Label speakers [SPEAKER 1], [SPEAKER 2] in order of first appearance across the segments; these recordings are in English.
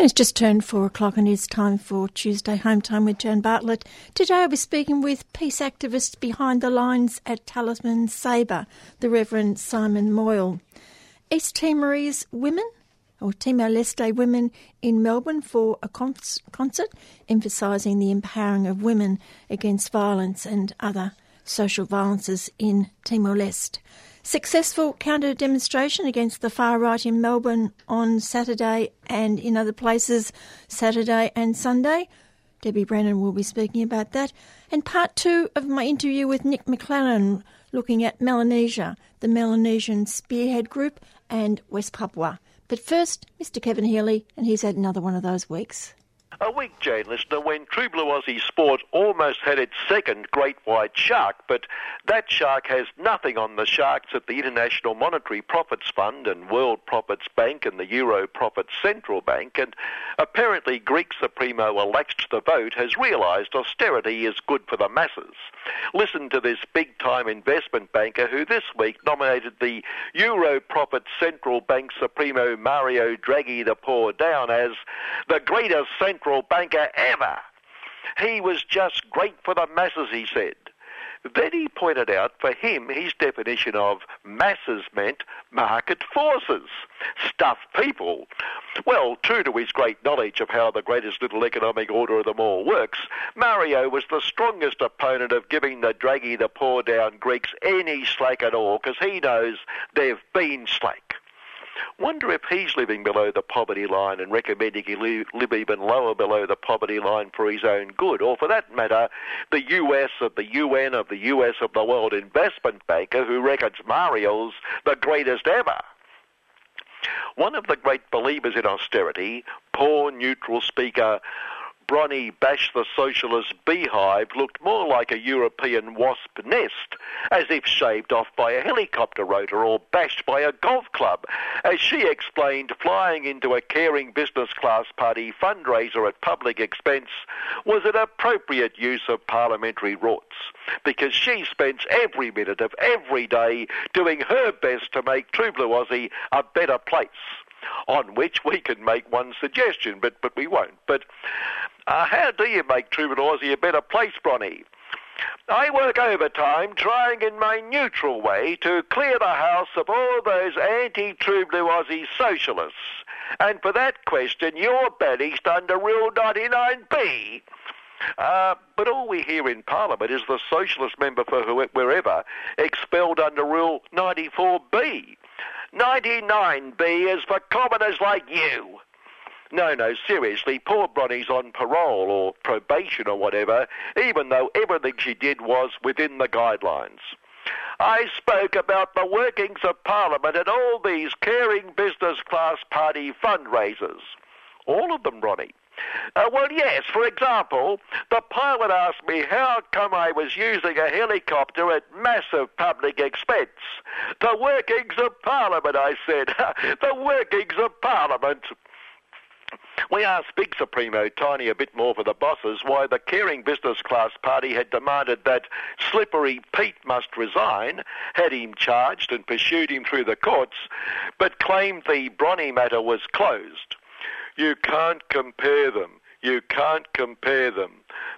[SPEAKER 1] And it's just turned four o'clock and it's time for Tuesday Home Time with Jan Bartlett. Today I'll be speaking with peace activists behind the lines at Talisman Sabre, the Reverend Simon Moyle. East Timorese women or Timor-Leste women in Melbourne for a concert emphasising the empowering of women against violence and other social violences in Timor-Leste. Successful counter demonstration against the far right in Melbourne on Saturday and in other places Saturday and Sunday. Debbie Brennan will be speaking about that. And part two of my interview with Nic Maclellan looking at Melanesia, the Melanesian Spearhead Group, and West Papua. But first, Mr. Kevin Healy, and he's had another one of those weeks.
[SPEAKER 2] A week, Jane listener, when True Blue Aussie Sport almost had its second great white shark, but that shark has nothing on the sharks at the International Monetary Profits Fund and World Profits Bank and the Euro Profits Central Bank, and apparently Greek Supremo elect the vote has realised austerity is good for the masses. Listen to this big-time investment banker who this week nominated the Euro Profits Central Bank Supremo Mario Draghi the poor down as the greatest central central banker ever. He was just great for the masses, he said. Then he pointed out for him his definition of masses meant market forces, stuff people. Well, true to his great knowledge of how the greatest little economic order of them all works, Mario was the strongest opponent of giving the Draghi the poor down Greeks any slack at all because he knows they've been slack. Wonder if he's living below the poverty line and recommending he live, live even lower below the poverty line for his own good, or for that matter, the US of the UN of the US of the World Investment Banker who reckons Mario's the greatest ever. One of the great believers in austerity, poor neutral speaker Bronny Bash the Socialist beehive looked more like a European wasp nest, as if shaved off by a helicopter rotor or bashed by a golf club. As she explained, flying into a caring business class party fundraiser at public expense was an appropriate use of parliamentary rorts, because she spends every minute of every day doing her best to make True Blue Aussie a better place on which we can make one suggestion, but, but we won't. But uh, how do you make Aussie a better place, Bronny? I work overtime trying in my neutral way to clear the house of all those anti-True Blue Aussie socialists. And for that question, you're banished under Rule 99B. Uh, but all we hear in Parliament is the socialist member for wherever expelled under Rule 94B. 99B is for commoners like you. No, no, seriously, poor Bronny's on parole or probation or whatever, even though everything she did was within the guidelines. I spoke about the workings of Parliament at all these caring business class party fundraisers. All of them, Bronny. Uh, well, yes. For example, the pilot asked me how come I was using a helicopter at massive public expense. The workings of Parliament, I said. the workings of Parliament. We asked Big Supremo Tiny a bit more for the bosses why the caring business class party had demanded that Slippery Pete must resign, had him charged and pursued him through the courts, but claimed the Bronny matter was closed. You can't compare them. You can't compare them.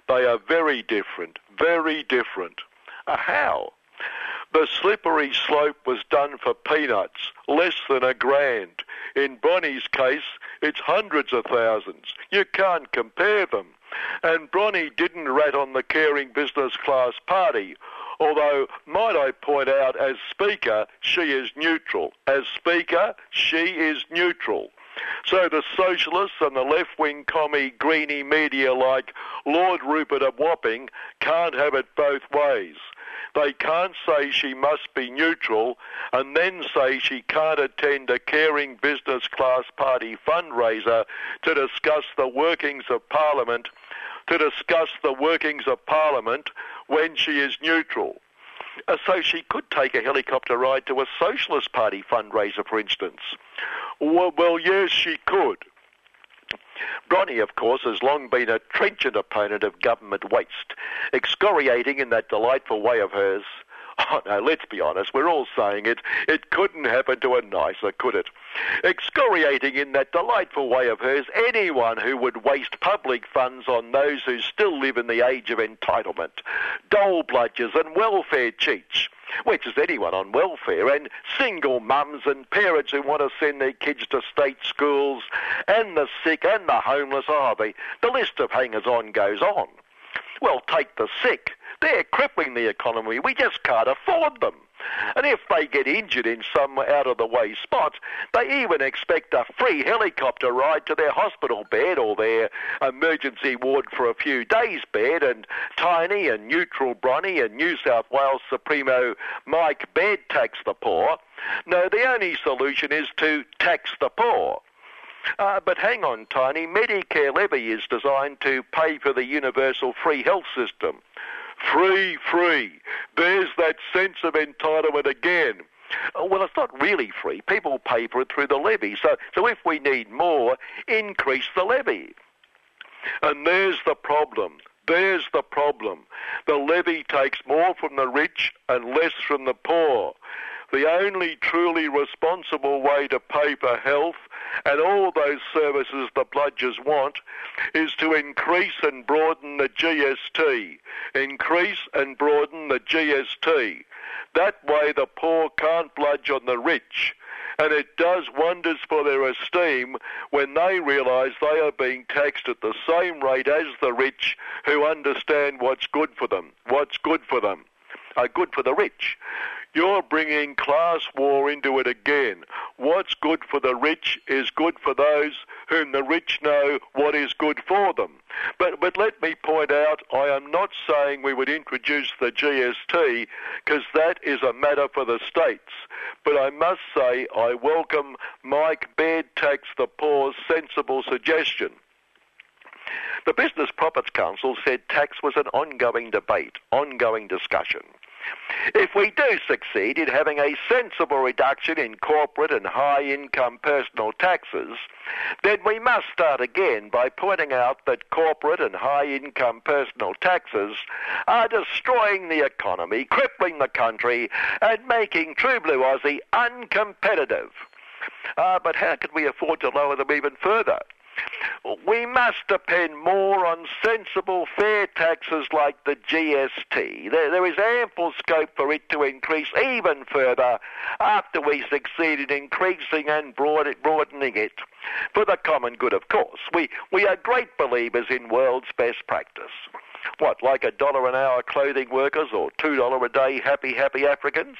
[SPEAKER 2] They are very different, very different. Uh, how? The slippery slope was done for peanuts, less than a grand. In Bronny's case, it's hundreds of thousands. You can't compare them. And Bronny didn't rat on the caring business class party, although, might I point out, as Speaker, she is neutral. As Speaker, she is neutral. So the socialists and the left-wing commie greeny media like Lord Rupert of Wapping can't have it both ways. They can't say she must be neutral and then say she can't attend a caring business class party fundraiser to discuss the workings of Parliament, to discuss the workings of Parliament when she is neutral. So she could take a helicopter ride to a Socialist Party fundraiser, for instance. Well, well yes, she could. Bronnie, of course, has long been a trenchant opponent of government waste, excoriating in that delightful way of hers Oh, no, let's be honest. We're all saying it. It couldn't happen to a nicer, could it? Excoriating in that delightful way of hers anyone who would waste public funds on those who still live in the age of entitlement, dole bludgers and welfare cheats which is anyone on welfare, and single mums and parents who want to send their kids to state schools, and the sick and the homeless. Oh, the, the list of hangers on goes on. Well, take the sick. They're crippling the economy. We just can't afford them. And if they get injured in some out of the way spot, they even expect a free helicopter ride to their hospital bed or their emergency ward for a few days bed. And Tiny and neutral Bronnie and New South Wales Supremo Mike Baird tax the poor. No, the only solution is to tax the poor. Uh, but hang on, Tiny. Medicare levy is designed to pay for the universal free health system. Free, free. There's that sense of entitlement again. Uh, well, it's not really free. People pay for it through the levy. So, so if we need more, increase the levy. And there's the problem. There's the problem. The levy takes more from the rich and less from the poor. The only truly responsible way to pay for health and all those services the bludgers want is to increase and broaden the GST. Increase and broaden the GST. That way the poor can't bludge on the rich. And it does wonders for their esteem when they realise they are being taxed at the same rate as the rich who understand what's good for them. What's good for them? Are good for the rich. You're bringing class war into it again. What's good for the rich is good for those whom the rich know what is good for them. But, but let me point out, I am not saying we would introduce the GST because that is a matter for the states. But I must say I welcome Mike Baird Tax the Poor's sensible suggestion. The Business Profits Council said tax was an ongoing debate, ongoing discussion. If we do succeed in having a sensible reduction in corporate and high income personal taxes, then we must start again by pointing out that corporate and high income personal taxes are destroying the economy, crippling the country, and making True Blue Aussie uncompetitive. Uh, but how could we afford to lower them even further? We must depend more on sensible, fair taxes like the GST. There, there is ample scope for it to increase even further after we succeed in increasing and broadening it. For the common good, of course. We, we are great believers in world's best practice. What, like a dollar an hour clothing workers or two dollar a day happy, happy Africans?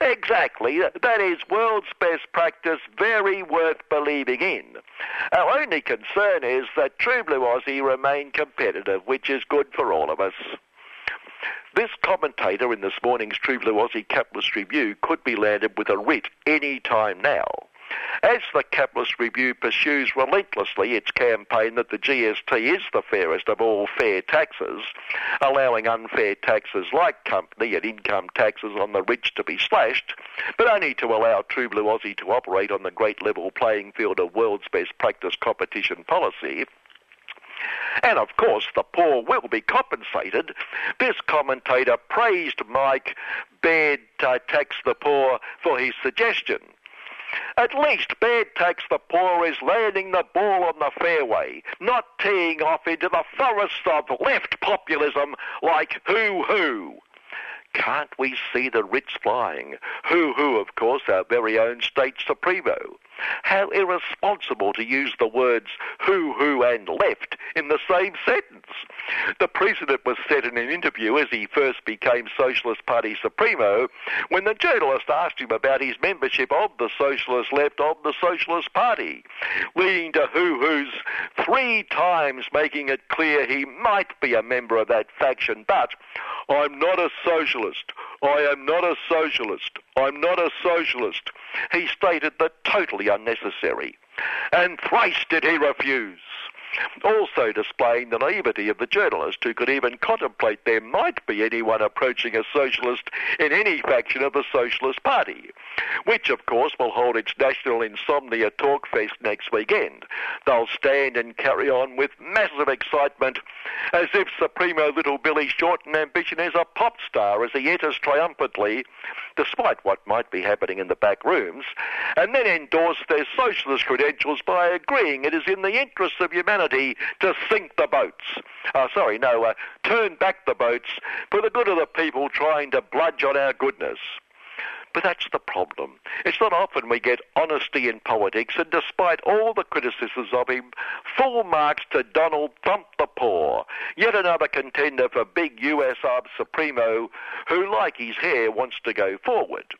[SPEAKER 2] Exactly. That is world's best practice, very worth believing in. Our only concern is that True Blue Aussie remain competitive, which is good for all of us. This commentator in this morning's True Blue Aussie Capitalist Review could be landed with a writ any time now. As the Capitalist Review pursues relentlessly its campaign that the GST is the fairest of all fair taxes, allowing unfair taxes like company and income taxes on the rich to be slashed, but only to allow True Blue Aussie to operate on the great level playing field of world's best practice competition policy, and of course, the poor will be compensated. This commentator praised Mike Baird uh, Tax the Poor for his suggestion. At least Baird Tax the Poor is landing the ball on the fairway, not teeing off into the forest of left populism like Who Who. Can't we see the rich flying? Who Who, of course, our very own state supremo. How irresponsible to use the words who, who, and left in the same sentence. The precedent was set in an interview as he first became Socialist Party Supremo when the journalist asked him about his membership of the Socialist Left of the Socialist Party, leading to Who Who's three times making it clear he might be a member of that faction, but I'm not a socialist. I am not a socialist. I'm not a socialist. He stated that totally unnecessary. And thrice did he refuse. Also displaying the naivety of the journalist who could even contemplate there might be anyone approaching a socialist in any faction of the Socialist Party, which of course will hold its National Insomnia Talk Fest next weekend. They'll stand and carry on with massive excitement as if Supremo Little Billy Shorten ambition is a pop star as he enters triumphantly, despite what might be happening in the back rooms, and then endorse their socialist credentials by agreeing it is in the interests of humanity to sink the boats. Uh, sorry, no, uh, turn back the boats for the good of the people trying to bludge on our goodness. But that's the problem. It's not often we get honesty in politics, and despite all the criticisms of him, full marks to Donald Trump the Poor, yet another contender for big US Arb Supremo who, like his hair, wants to go forward.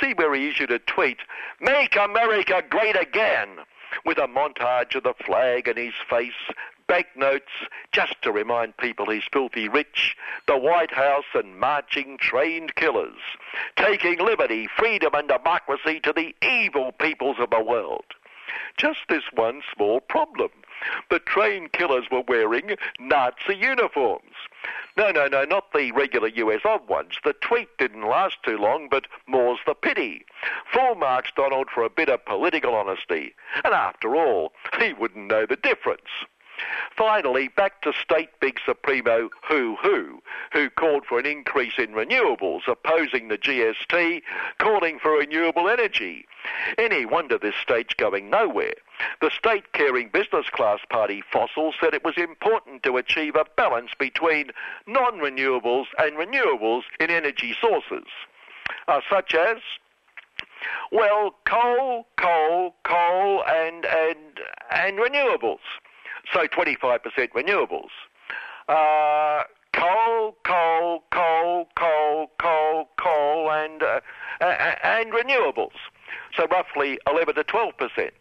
[SPEAKER 2] See where he issued a tweet, Make America Great Again, with a montage of the flag and his face, banknotes just to remind people he's filthy rich, the White House and marching trained killers, taking liberty, freedom and democracy to the evil peoples of the world. Just this one small problem. The trained killers were wearing Nazi uniforms. No, no, no, not the regular US odd ones. The tweet didn't last too long, but more's the pity. Full marks Donald for a bit of political honesty. And after all, he wouldn't know the difference. Finally, back to state big supremo Who Who, who called for an increase in renewables, opposing the GST, calling for renewable energy. Any wonder this state's going nowhere. The state caring business class party Fossil said it was important to achieve a balance between non-renewables and renewables in energy sources, uh, such as well, coal, coal, coal, and and and renewables so 25% renewables. Uh, coal, coal, coal, coal, coal, coal, and uh, and renewables. So roughly 11 to 12 percent.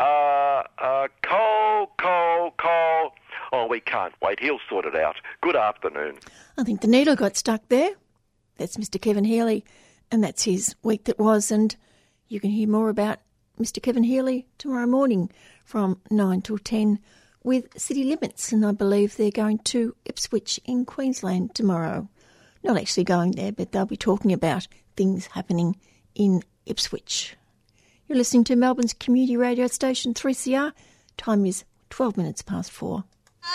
[SPEAKER 2] Uh, uh, coal, coal, coal. Oh, we can't wait. He'll sort it out. Good afternoon.
[SPEAKER 1] I think the needle got stuck there. That's Mr. Kevin Healy, and that's his week that was. And you can hear more about Mr. Kevin Healy tomorrow morning from 9 till 10 with City Limits, and I believe they're going to Ipswich in Queensland tomorrow. Not actually going there, but they'll be talking about things happening in Ipswich. You're listening to Melbourne's community radio station 3CR. Time is 12 minutes past four.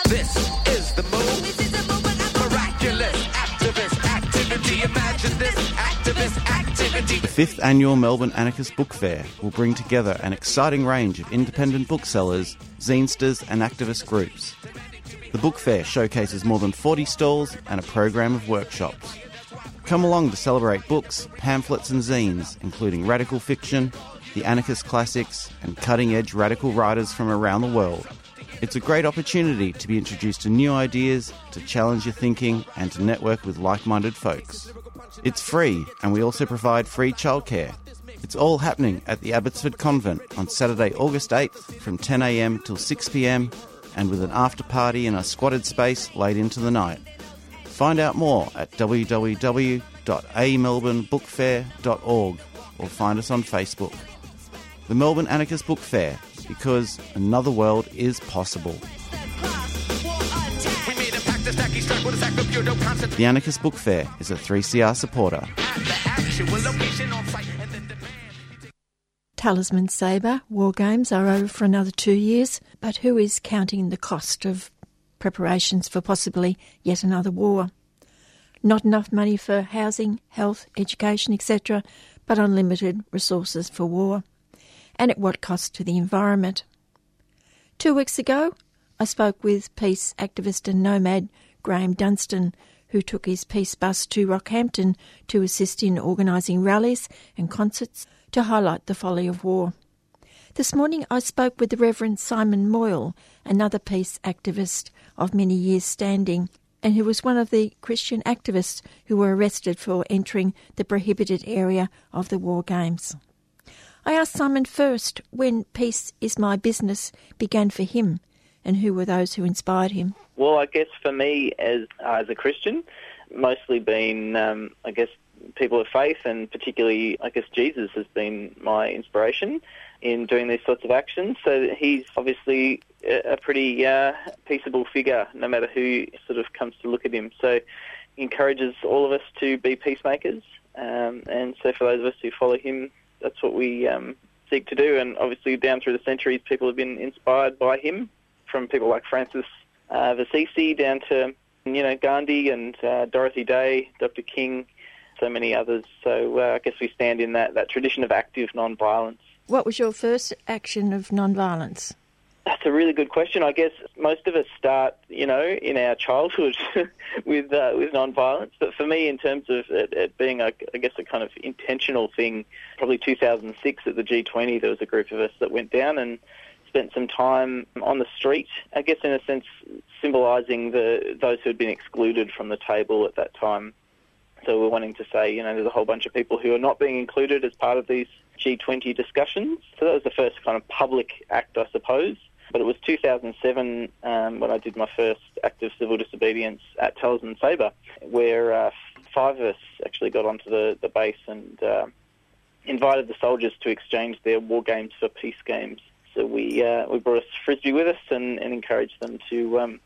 [SPEAKER 3] This is the move. This is the Miraculous activist activity. Imagine this activist activity.
[SPEAKER 4] The fifth annual Melbourne Anarchist Book Fair will bring together an exciting range of independent booksellers, zinesters, and activist groups. The book fair showcases more than 40 stalls and a program of workshops. Come along to celebrate books, pamphlets, and zines, including radical fiction, the anarchist classics, and cutting edge radical writers from around the world. It's a great opportunity to be introduced to new ideas, to challenge your thinking, and to network with like minded folks. It's free, and we also provide free childcare. It's all happening at the Abbotsford Convent on Saturday, August 8th from 10am till 6pm, and with an after party in a squatted space late into the night. Find out more at www.amelbournebookfair.org or find us on Facebook. The Melbourne Anarchist Book Fair, because another world is possible. The Anarchist Book Fair is a 3CR supporter.
[SPEAKER 1] Talisman Sabre war games are over for another two years, but who is counting the cost of preparations for possibly yet another war? Not enough money for housing, health, education, etc., but unlimited resources for war and at what cost to the environment. Two weeks ago, I spoke with peace activist and nomad Graeme Dunstan, who took his peace bus to Rockhampton to assist in organising rallies and concerts to highlight the folly of war. This morning I spoke with the Reverend Simon Moyle, another peace activist of many years' standing, and who was one of the Christian activists who were arrested for entering the prohibited area of the war games. I asked Simon first when Peace is My Business began for him and who were those who inspired him.
[SPEAKER 5] Well, I guess for me as, as a Christian, mostly been, um, I guess, people of faith, and particularly, I guess, Jesus has been my inspiration in doing these sorts of actions. So he's obviously a a pretty uh, peaceable figure, no matter who sort of comes to look at him. So he encourages all of us to be peacemakers, um, and so for those of us who follow him, that's what we um, seek to do. And obviously, down through the centuries, people have been inspired by him, from people like Francis uh, Assisi down to you know Gandhi and uh, Dorothy Day, Dr. King, so many others. So uh, I guess we stand in that, that tradition of active non-violence.
[SPEAKER 1] What was your first action of non-violence?
[SPEAKER 5] That's a really good question. I guess most of us start, you know, in our childhood with uh, with non-violence. But for me, in terms of it, it being, a, I guess, a kind of intentional thing, probably 2006 at the G20, there was a group of us that went down and spent some time on the street. I guess, in a sense, symbolising the those who had been excluded from the table at that time. So we're wanting to say, you know, there's a whole bunch of people who are not being included as part of these G20 discussions. So that was the first kind of public act, I suppose. But it was 2007 um, when I did my first act of civil disobedience at Talisman Sabre, where uh, five of us actually got onto the, the base and uh, invited the soldiers to exchange their war games for peace games. So we uh, we brought a frisbee with us and, and encouraged them to um,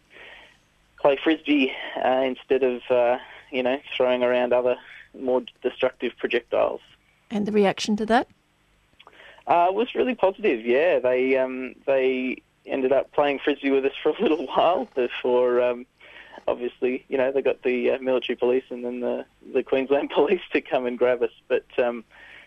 [SPEAKER 5] play frisbee uh, instead of uh, you know throwing around other more destructive projectiles.
[SPEAKER 1] And the reaction to that?
[SPEAKER 5] Uh, was really positive. Yeah, they um, they ended up playing frisbee with us for a little while before. Um, obviously, you know, they got the uh, military police and then the, the Queensland police to come and grab us. But um,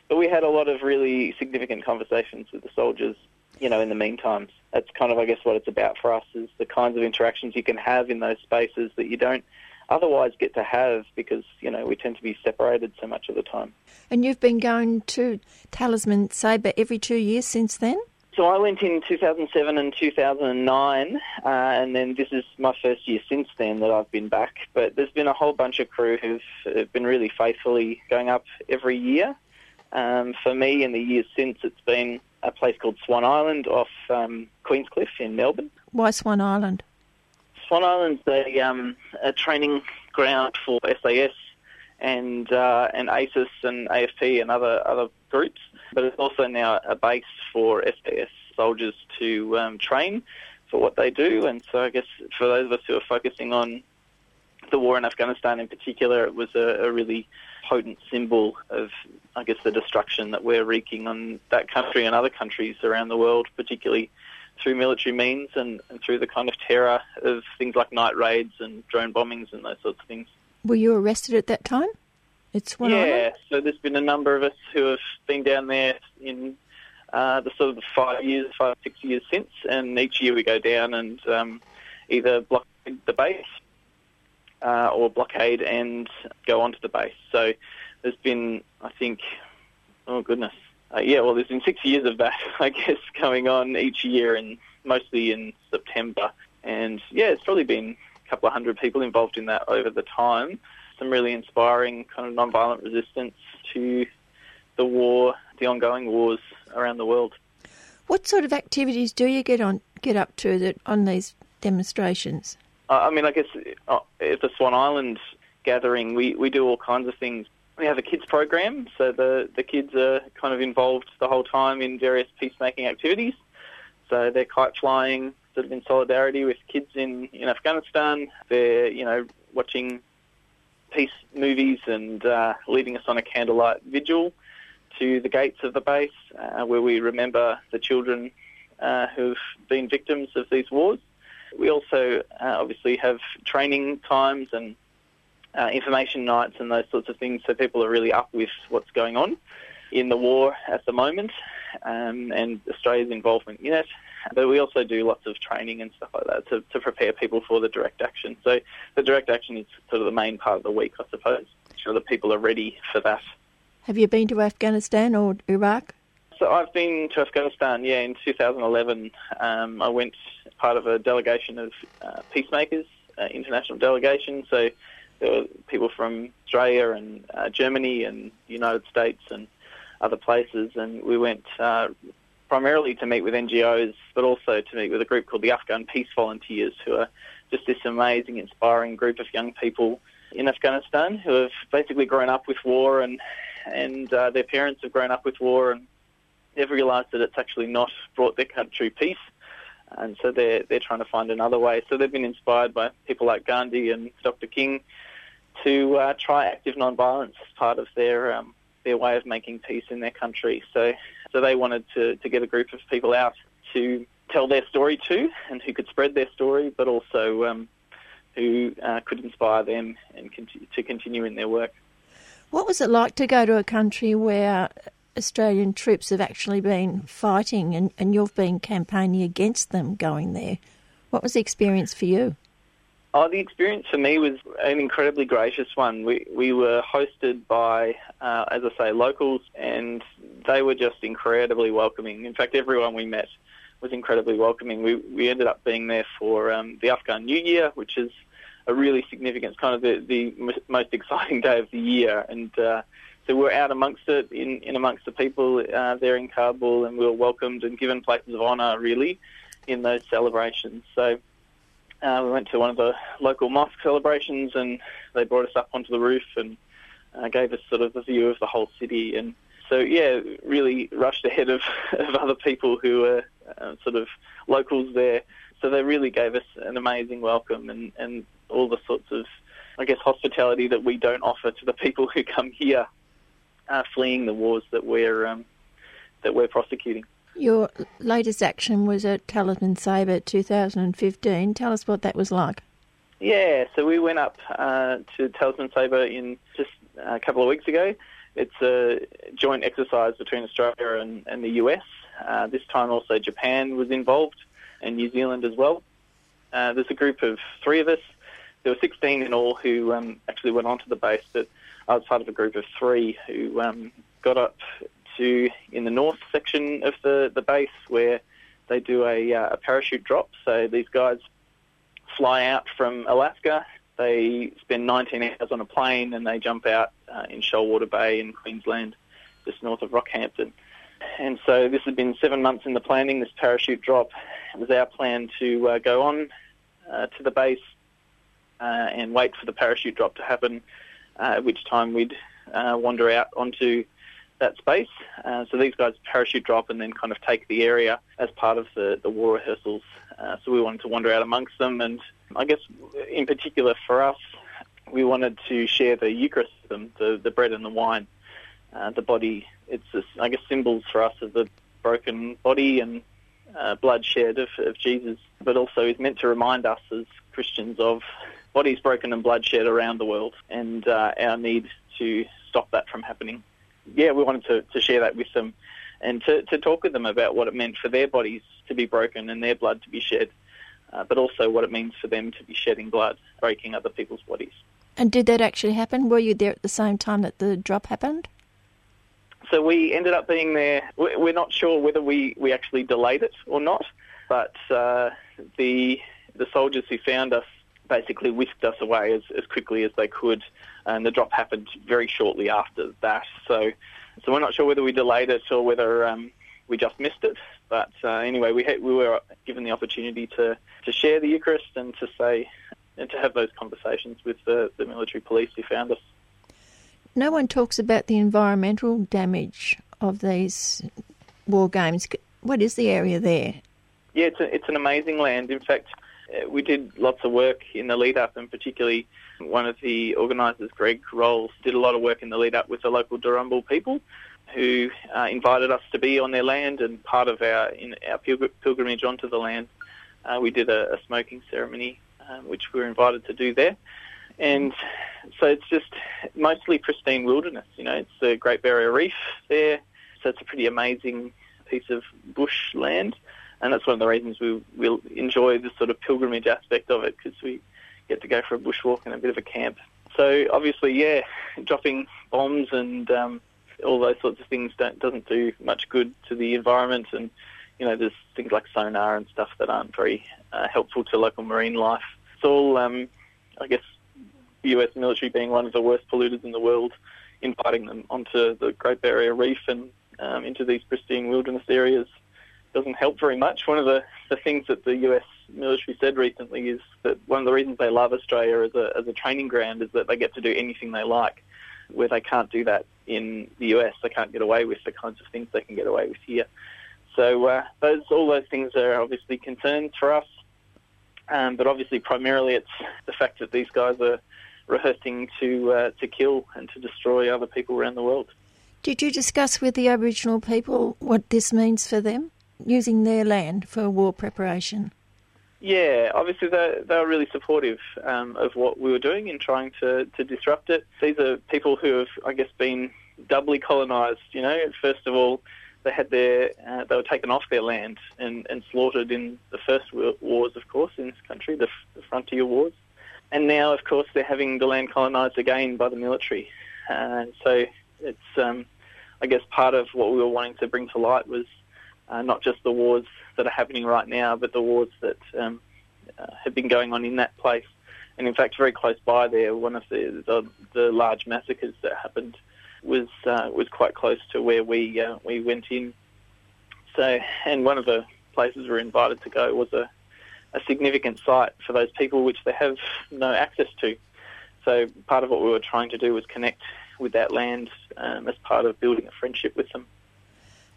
[SPEAKER 5] but we had a lot of really significant conversations with the soldiers. You know, in the meantime, that's kind of, I guess, what it's about for us is the kinds of interactions you can have in those spaces that you don't otherwise get to have because you know we tend to be separated so much of the time.
[SPEAKER 1] And you've been going to Talisman Sabre every two years since then?
[SPEAKER 5] So I went in 2007 and 2009, uh, and then this is my first year since then that I've been back. But there's been a whole bunch of crew who've been really faithfully going up every year. Um, for me, in the years since, it's been a place called Swan Island off um, Queenscliff in Melbourne.
[SPEAKER 1] Why Swan Island?
[SPEAKER 5] Swan Island's a, um, a training ground for SAS and uh, and ASIS and AFP and other other groups, but it's also now a base for SAS soldiers to um, train for what they do. And so I guess for those of us who are focusing on the war in Afghanistan in particular, it was a, a really potent symbol of, I guess, the destruction that we're wreaking on that country and other countries around the world, particularly through military means and, and through the kind of terror of things like night raids and drone bombings and those sorts of things.
[SPEAKER 1] Were you arrested at that time? It's Swan
[SPEAKER 5] yeah, so there's been a number of us who have been down there in uh, the sort of five years, five six years since, and each year we go down and um, either blockade the base uh, or blockade and go onto the base. So there's been, I think, oh goodness, uh, yeah, well, there's been six years of that, I guess, going on each year, and mostly in September. And yeah, it's probably been a couple of hundred people involved in that over the time. Some really inspiring kind of non-violent resistance to the war, the ongoing wars around the world.
[SPEAKER 1] What sort of activities do you get on get up to that on these demonstrations?
[SPEAKER 5] Uh, I mean, I guess uh, at the Swan Island gathering, we, we do all kinds of things. We have a kids program, so the, the kids are kind of involved the whole time in various peacemaking activities. So they're kite flying, sort of in solidarity with kids in, in Afghanistan. They're, you know, watching peace movies and uh, leading us on a candlelight vigil to the gates of the base, uh, where we remember the children uh, who've been victims of these wars. We also uh, obviously have training times and uh, information nights and those sorts of things, so people are really up with what's going on in the war at the moment um, and Australia's involvement in it. But we also do lots of training and stuff like that to, to prepare people for the direct action. So the direct action is sort of the main part of the week, I suppose. Make sure that people are ready for that.
[SPEAKER 1] Have you been to Afghanistan or Iraq?
[SPEAKER 5] So I've been to Afghanistan, yeah, in 2011. Um, I went part of a delegation of uh, peacemakers, uh, international delegation. So there were people from Australia and uh, Germany and the United States and other places, and we went uh, primarily to meet with NGOs, but also to meet with a group called the Afghan Peace Volunteers, who are just this amazing, inspiring group of young people in Afghanistan who have basically grown up with war and and uh, their parents have grown up with war and they've realised that it's actually not brought their country peace. And so they're, they're trying to find another way. So they've been inspired by people like Gandhi and Dr. King to uh, try active non-violence as part of their um, their way of making peace in their country. So so they wanted to, to get a group of people out to tell their story to and who could spread their story, but also um, who uh, could inspire them and to continue in their work.
[SPEAKER 1] What was it like to go to a country where Australian troops have actually been fighting and, and you've been campaigning against them going there? What was the experience for you?
[SPEAKER 5] Oh, the experience for me was an incredibly gracious one. We we were hosted by, uh, as I say, locals, and they were just incredibly welcoming. In fact, everyone we met was incredibly welcoming. We we ended up being there for um, the Afghan New Year, which is a really significant, kind of the, the most exciting day of the year, and uh, so we're out amongst it, in, in amongst the people uh, there in Kabul, and we were welcomed and given places of honour, really, in those celebrations. So uh, we went to one of the local mosque celebrations, and they brought us up onto the roof and uh, gave us sort of a view of the whole city. And so, yeah, really rushed ahead of, of other people who were uh, sort of locals there. So they really gave us an amazing welcome and, and all the sorts of, I guess, hospitality that we don't offer to the people who come here, fleeing the wars that we're um, that we're prosecuting.
[SPEAKER 1] Your latest action was at Talisman Sabre 2015. Tell us what that was like.
[SPEAKER 5] Yeah, so we went up uh, to Talisman Sabre in just a couple of weeks ago. It's a joint exercise between Australia and, and the US. Uh, this time also Japan was involved and New Zealand as well. Uh, there's a group of three of us. There were 16 in all who um, actually went onto the base, but I was part of a group of three who um, got up to in the north section of the, the base where they do a, uh, a parachute drop. So these guys fly out from Alaska. They spend 19 hours on a plane and they jump out uh, in Shoalwater Bay in Queensland, just north of Rockhampton. And so this has been seven months in the planning, this parachute drop. It was our plan to uh, go on uh, to the base uh, and wait for the parachute drop to happen, uh, at which time we'd uh, wander out onto that space. Uh, so these guys parachute drop and then kind of take the area as part of the, the war rehearsals. Uh, so we wanted to wander out amongst them, and I guess in particular for us, we wanted to share the Eucharist the, the bread and the wine. Uh, the body, it's just, I guess symbols for us of the broken body and uh, bloodshed of, of Jesus, but also is meant to remind us as Christians of bodies broken and bloodshed around the world and uh, our need to stop that from happening yeah, we wanted to, to share that with them and to, to talk with them about what it meant for their bodies to be broken and their blood to be shed, uh, but also what it means for them to be shedding blood, breaking other people's bodies.
[SPEAKER 1] And did that actually happen? Were you there at the same time that the drop happened?
[SPEAKER 5] So we ended up being there. We're not sure whether we, we actually delayed it or not, but uh, the the soldiers who found us basically whisked us away as, as quickly as they could, and the drop happened very shortly after that. So, so we're not sure whether we delayed it or whether um, we just missed it. But uh, anyway, we had, we were given the opportunity to, to share the Eucharist and to say and to have those conversations with the, the military police who found us.
[SPEAKER 1] No one talks about the environmental damage of these war games. What is the area there?
[SPEAKER 5] Yeah, it's, a, it's an amazing land. In fact, uh, we did lots of work in the lead up, and particularly one of the organisers, Greg Rolles, did a lot of work in the lead up with the local Darumbal people who uh, invited us to be on their land and part of our in our pilgrimage onto the land. Uh, we did a, a smoking ceremony, um, which we were invited to do there. And so it's just mostly pristine wilderness. You know, it's the Great Barrier Reef there, so it's a pretty amazing piece of bush land and that's one of the reasons we will enjoy the sort of pilgrimage aspect of it because we get to go for a bushwalk and a bit of a camp. So obviously, yeah, dropping bombs and um, all those sorts of things doesn't do much good to the environment, and you know, there's things like sonar and stuff that aren't very uh, helpful to local marine life. It's all, um, I guess, the U.S. military being one of the worst polluters in the world, inviting them onto the Great Barrier Reef and um, into these pristine wilderness areas doesn't help very much. One of the, the things that the US military said recently is that one of the reasons they love Australia as a, as a training ground is that they get to do anything they like, where they can't do that in the US. They can't get away with the kinds of things they can get away with here. So uh, those all those things are obviously concerns for us. Um, but obviously, primarily, it's the fact that these guys are rehearsing to uh, to kill and to destroy other people around the world.
[SPEAKER 1] Did you discuss with the Aboriginal people what this means for them, using their land for war preparation?
[SPEAKER 5] Yeah, obviously they they were really supportive um, of what we were doing in trying to, to disrupt it. These are people who have, I guess, been doubly colonised. You know, first of all, they had their uh, they were taken off their land and, and slaughtered in the first wars, of course, in this country, the, the frontier wars, and now, of course, they're having the land colonised again by the military. Uh, so it's, um, I guess, part of what we were wanting to bring to light was uh, not just the wars that are happening right now, but the wars that um, uh, have been going on in that place. And in fact, very close by there, one of the, the, the large massacres that happened was uh, was quite close to where we uh, we went in. So, and one of the places we were invited to go was a, a significant site for those people which they have no access to. So, part of what we were trying to do was connect with that land um, as part of building a friendship with them.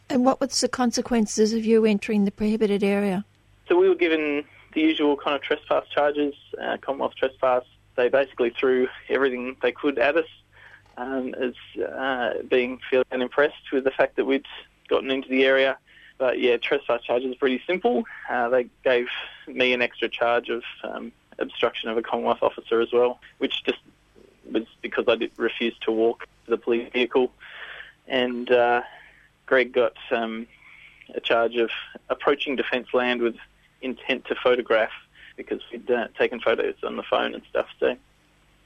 [SPEAKER 1] And what was the consequences of you entering the prohibited area?
[SPEAKER 5] So we were given the usual kind of trespass charges, uh, Commonwealth trespass. They basically threw everything they could at us um, as uh, being fairly unimpressed with the fact that we'd gotten into the area. But yeah, trespass charges are pretty simple. Uh, they gave me an extra charge of um, obstruction of a Commonwealth officer as well, which just was because I did refuse to walk the police vehicle. And uh, Greg got um, a charge of approaching defence land with intent to photograph because we'd uh, taken photos on the phone and stuff. So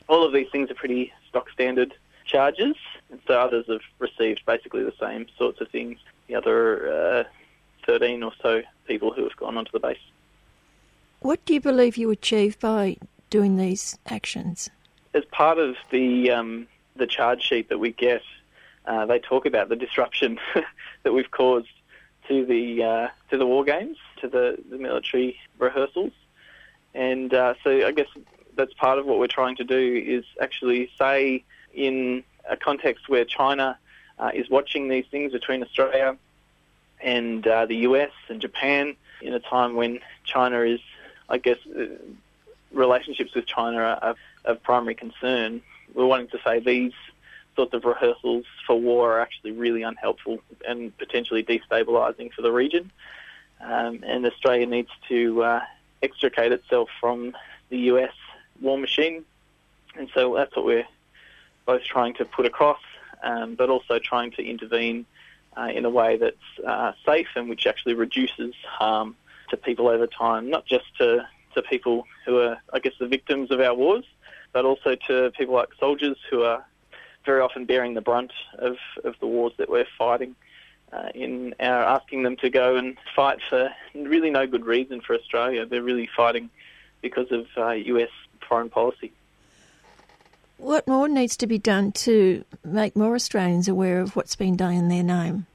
[SPEAKER 5] all of these things are pretty stock standard charges, and so others have received basically the same sorts of things. The other uh, 13 or so people who have gone onto the base.
[SPEAKER 1] What do you believe you achieve by doing these actions?
[SPEAKER 5] As part of the um, the charge sheet that we get, uh, they talk about the disruption that we've caused to the uh, to the war games, to the, the military rehearsals, and uh, so I guess that's part of what we're trying to do is actually say in a context where China uh, is watching these things between Australia and uh, the US and Japan in a time when China is, I guess, uh, relationships with China are of primary concern. We're wanting to say these sorts of rehearsals for war are actually really unhelpful and potentially destabilising for the region. Um, and Australia needs to uh, extricate itself from the US war machine. And so that's what we're both trying to put across, um, but also trying to intervene uh, in a way that's uh, safe and which actually reduces harm to people over time, not just to, to people who are, I guess, the victims of our wars, but also to people like soldiers who are very often bearing the brunt of, of the wars that we're fighting. Uh, in our asking them to go and fight for really no good reason for Australia. They're really fighting because of uh, US foreign policy.
[SPEAKER 1] What more needs to be done to make more Australians aware of what's been done in their name?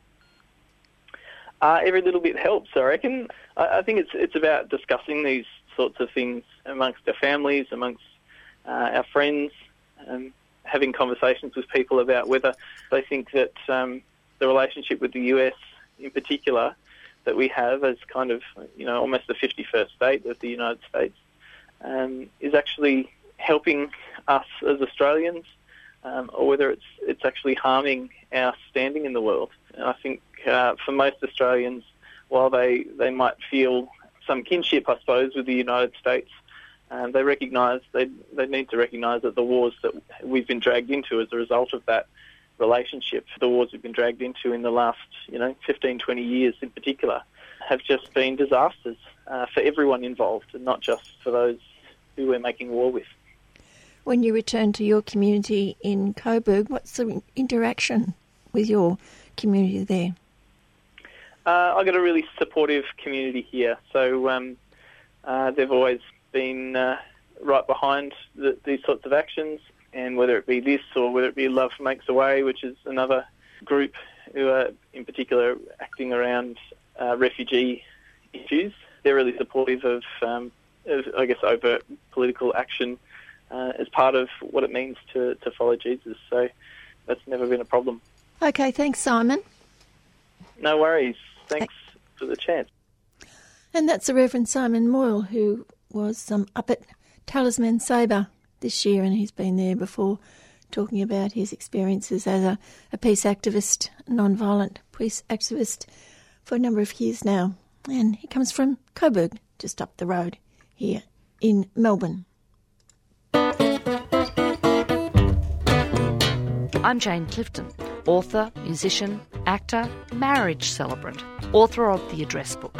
[SPEAKER 5] Uh, every little bit helps, I reckon. I, I, think it's it's about discussing these sorts of things amongst our families, amongst uh, our friends, um, having conversations with people about whether they think that um, the relationship with the US, in particular, that we have as kind of you know almost the 51st state of the United States, um, is actually helping us as Australians, um, or whether it's it's actually harming our standing in the world. And I think uh, for most Australians, while they, they might feel some kinship, I suppose, with the United States, um, they recognise they they need to recognise that the wars that we've been dragged into as a result of that relationship, the wars we've been dragged into in the last you know 15, 20 years in particular, have just been disasters uh, for everyone involved, and not just for those who we're making war with
[SPEAKER 1] when you return to your community in Coburg, what's the interaction with your community there?
[SPEAKER 5] Uh, I've got a really supportive community here, so um, uh, they've always been uh, right behind the, these sorts of actions, and whether it be this or whether it be Love Makes a Way, which is another group who are in particular acting around uh, refugee issues. They're really supportive of, um, of I guess, overt political action uh, as part of what it means to, to follow Jesus. So that's never been a problem.
[SPEAKER 1] Okay, thanks, Simon.
[SPEAKER 5] No worries. Thanks for the chance.
[SPEAKER 1] And that's the Reverend Simon Moyle, who was um, up at Talisman Sabre this year, and he's been there before talking about his experiences as a, a peace activist, non-violent peace activist for a number of years now. And he comes from Coburg, just up the road here in Melbourne.
[SPEAKER 6] I'm Jane Clifton, author, musician, actor, marriage celebrant, author of The Address Book.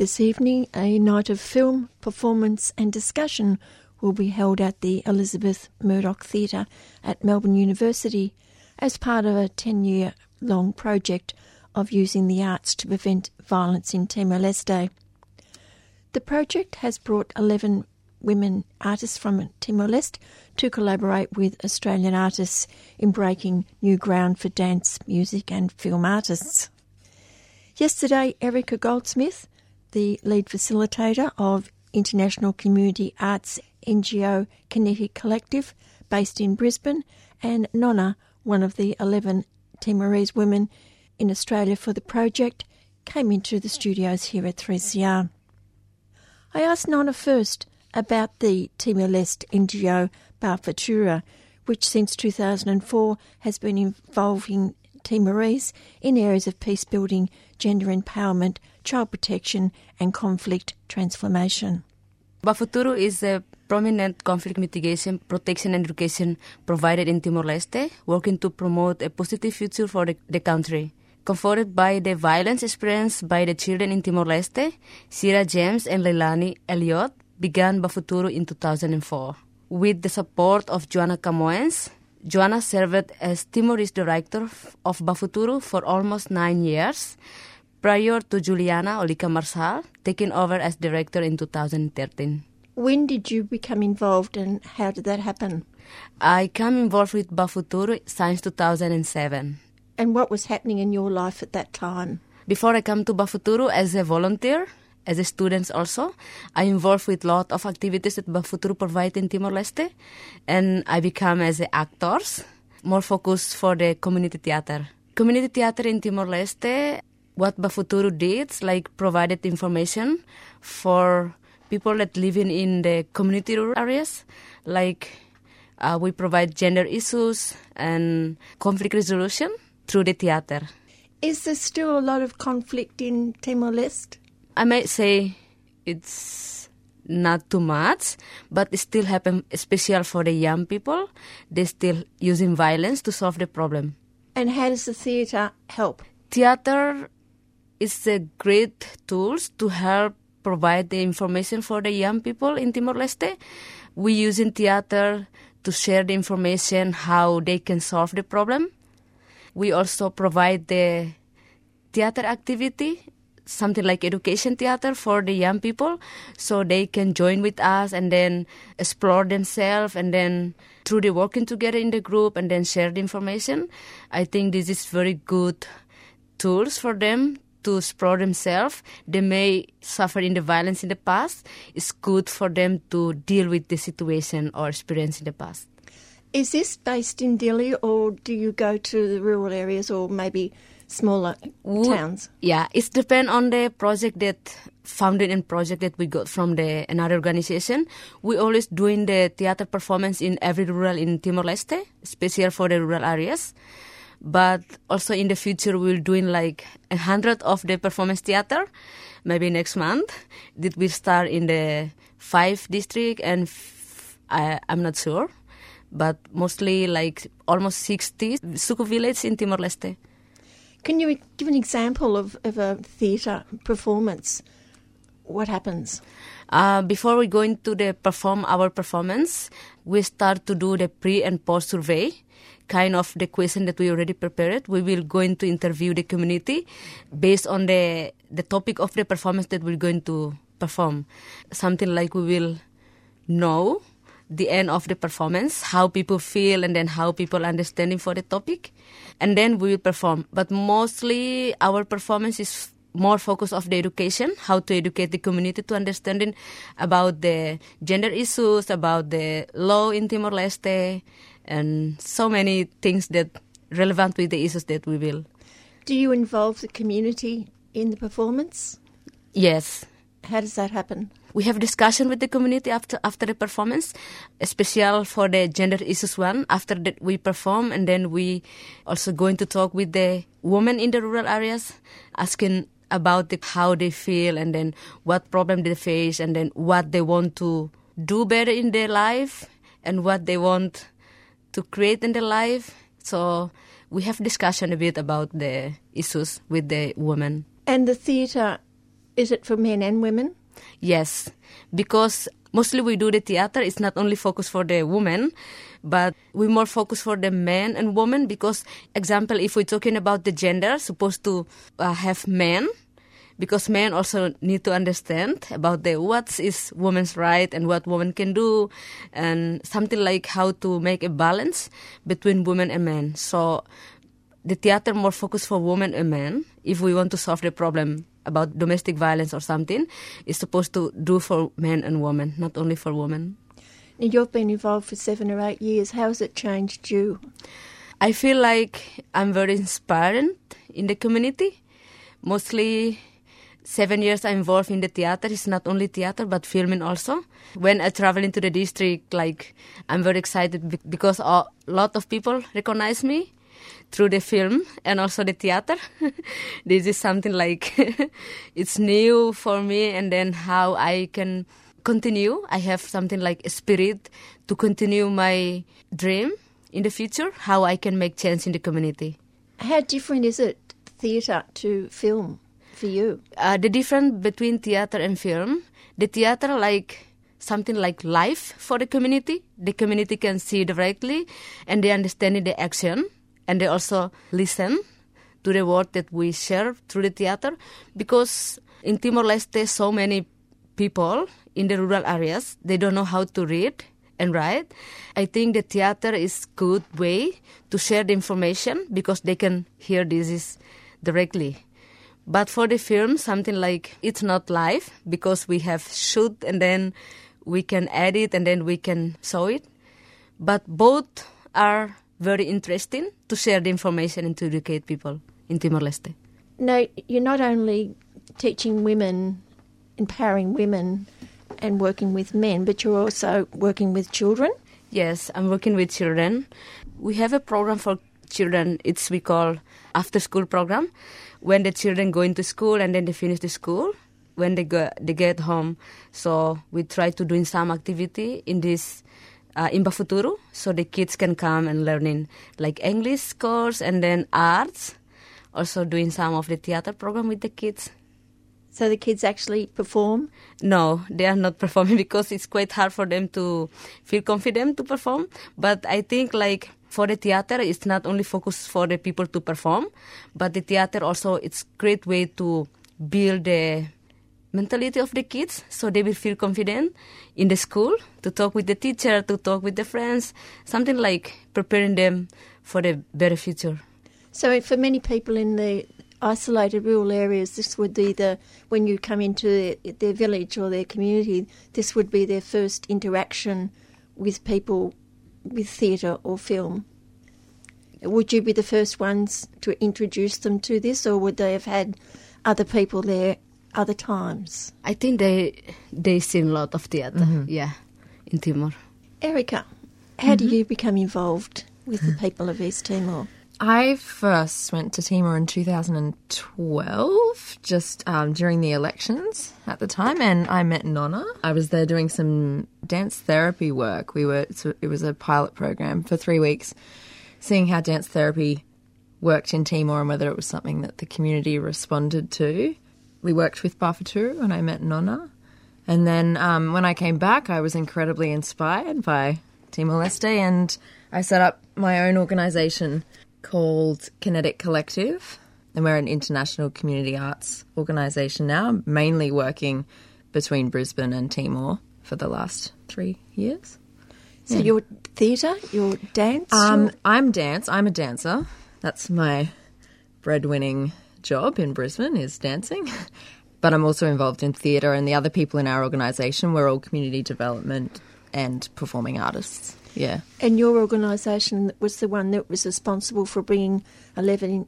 [SPEAKER 1] This evening, a night of film, performance, and discussion will be held at the Elizabeth Murdoch Theatre at Melbourne University as part of a 10 year long project of using the arts to prevent violence in Timor Leste. The project has brought 11 women artists from Timor Leste to collaborate with Australian artists in breaking new ground for dance, music, and film artists. Yesterday, Erica Goldsmith, the lead facilitator of International Community Arts NGO Kinetic Collective, based in Brisbane, and Nonna, one of the 11 Timorese women in Australia for the project, came into the studios here at 3CR. I asked Nonna first about the Timor Leste NGO Bafuturu, which since 2004 has been involving Timorese in areas of peace building, gender empowerment, child protection, and conflict transformation.
[SPEAKER 7] Bafuturu is a prominent conflict mitigation, protection, and education provided in Timor Leste, working to promote a positive future for the, the country. Comforted by the violence experienced by the children in Timor Leste, Sierra James and Leilani Elliott began Bafuturu in 2004. With the support of Joanna Camoens, Joanna served as Timorese director of Bafuturu for almost nine years, prior to Juliana Olika Marsal taking over as director in 2013.
[SPEAKER 1] When did you become involved and how did that happen?
[SPEAKER 7] I came involved with Bafuturu since 2007.
[SPEAKER 1] And what was happening in your life at that time?
[SPEAKER 7] Before I come to Bafuturu as a volunteer, as a student also, I involved with lot of activities that Bafuturu provide in Timor-Leste, and I become as a actors, more focused for the community theater. Community theater in Timor-Leste, what Bafuturu did, like provided information for people that living in the community rural areas, like uh, we provide gender issues and conflict resolution through the theater.
[SPEAKER 1] Is there still a lot of conflict in Timor Leste?
[SPEAKER 7] I might say it's not too much, but it still happen, especially for the young people. They still using violence to solve the problem.
[SPEAKER 1] And how does the theatre help?
[SPEAKER 7] Theater is a great tools to help provide the information for the young people in Timor Leste. We using theater to share the information how they can solve the problem. We also provide the theater activity something like education theater for the young people so they can join with us and then explore themselves and then through the working together in the group and then share the information i think this is very good tools for them to explore themselves they may suffer in the violence in the past it's good for them to deal with the situation or experience in the past
[SPEAKER 1] Is this based in Dili, or do you go to the rural areas or maybe smaller towns?
[SPEAKER 7] Yeah, it's depend on the project that founded and project that we got from the another organization. We always doing the theater performance in every rural in Timor Leste, especially for the rural areas. But also in the future, we're doing like a hundred of the performance theater, maybe next month. That will start in the five district and f- I, I'm not sure, but mostly like almost 60 Suku village in Timor Leste.
[SPEAKER 1] Can you give an example of, of a theatre performance? What happens?
[SPEAKER 7] Uh, before we go into the perform our performance, we start to do the pre and post survey, kind of the question that we already prepared. We will going to interview the community based on the the topic of the performance that we're going to perform. Something like we will know the end of the performance, how people feel, and then how people understanding for the topic, and then we will perform. But mostly our performance is more focus of the education, how to educate the community to understanding about the gender issues, about the law in Timor Leste, and so many things that relevant with the issues that we will.
[SPEAKER 1] Do you involve the community in the performance?
[SPEAKER 7] Yes,
[SPEAKER 1] How does that happen?
[SPEAKER 7] we have discussion with the community after after the performance, especially for the gender issues one. After that, we perform, and then we also going to talk with the women in the rural areas, asking about the, how they feel, and then what problem they face, and then what they want to do better in their life, and what they want to create in their life. So we have discussion a bit about the issues with the women.
[SPEAKER 1] And the theatre, is it for men and women?
[SPEAKER 7] Yes, because mostly we do the theater. It's not only focused for the women, but we more focus for the men and women. Because, example, if we're talking about the gender, supposed to uh, have men, because men also need to understand about the what is women's right and what women can do, and something like how to make a balance between women and men. So the theater more focused for women and men. If we want to solve the problem about domestic violence or something, is supposed to do for men and women, not only for women.
[SPEAKER 1] You've been involved for seven or eight years. How has it changed you?
[SPEAKER 7] I feel like I'm very inspiring in the community. Mostly seven years I'm involved in the theater. It's not only theater but filming also. When I travel into the district, like I'm very excited because a lot of people recognize me through the film and also the theater. this is something like it's new for me, and then how I can continue. I have something like a spirit to continue my dream in the future. How I can make change in the community.
[SPEAKER 1] How different is it, theatre to film, for you?
[SPEAKER 7] Uh, the difference between theater and film, the theater like something like life for the community. The community can see directly and they understand the action and they also listen to the word that we share through the theater because in Timor Leste so many people in the rural areas they don't know how to read and write. I think the theater is good way to share the information because they can hear this is directly. But for the film, something like it's not live because we have shoot and then we can edit and then we can show it. But both are very interesting to share the information and to educate people in Timor Leste.
[SPEAKER 1] No, you're not only teaching women, empowering women, and working with men, but you're also working with children.
[SPEAKER 7] Yes, I'm working with children. We have a program for children. It's we call after school program. When the children go into school and then they finish the school, when they go they get home. So we try to doing some activity in this uh, in Bafuturu, so the kids can come and learning like English course and then arts. Also doing some of the theater program with the kids.
[SPEAKER 1] So the kids actually perform.
[SPEAKER 7] No, they are not performing because it's quite hard for them to feel confident to perform. But I think like for the theater, it's not only focused for the people to perform, but the theater also it's great way to build the mentality of the kids so they will feel confident in the school to talk with the teacher, to talk with the friends, something like preparing them for the better future.
[SPEAKER 1] So for many people in the isolated rural areas, this would be the when you come into their, their village or their community, this would be their first interaction with people with theatre or film. Would you be the first ones to introduce them to this, or would they have had other people there other times?
[SPEAKER 7] I think they they seen a lot of theater, yeah, in Timor.
[SPEAKER 1] Erica, how do you become involved with the people of East Timor?
[SPEAKER 8] I first went to Timor in 2012, just um, during the elections at the time, and I met Nonna. I was there doing some dance therapy work. We were it was a pilot program for three weeks, seeing how dance therapy worked in Timor and whether it was something that the community responded to. We worked with Bafuturu and I met Nonna. And then um, when I came back, I was incredibly inspired by Timor Leste and I set up my own organisation called Kinetic Collective. And we're an international community arts organisation now, mainly working between Brisbane and Timor for the last three years.
[SPEAKER 1] So your theatre, your dance?
[SPEAKER 8] Um,
[SPEAKER 1] your-
[SPEAKER 8] I'm dance. I'm a dancer. That's my breadwinning job in Brisbane is dancing. But I'm also involved in theatre, and the other people in our organisation, we're all community development and performing artists. Yeah.
[SPEAKER 1] and your organisation was the one that was responsible for bringing 11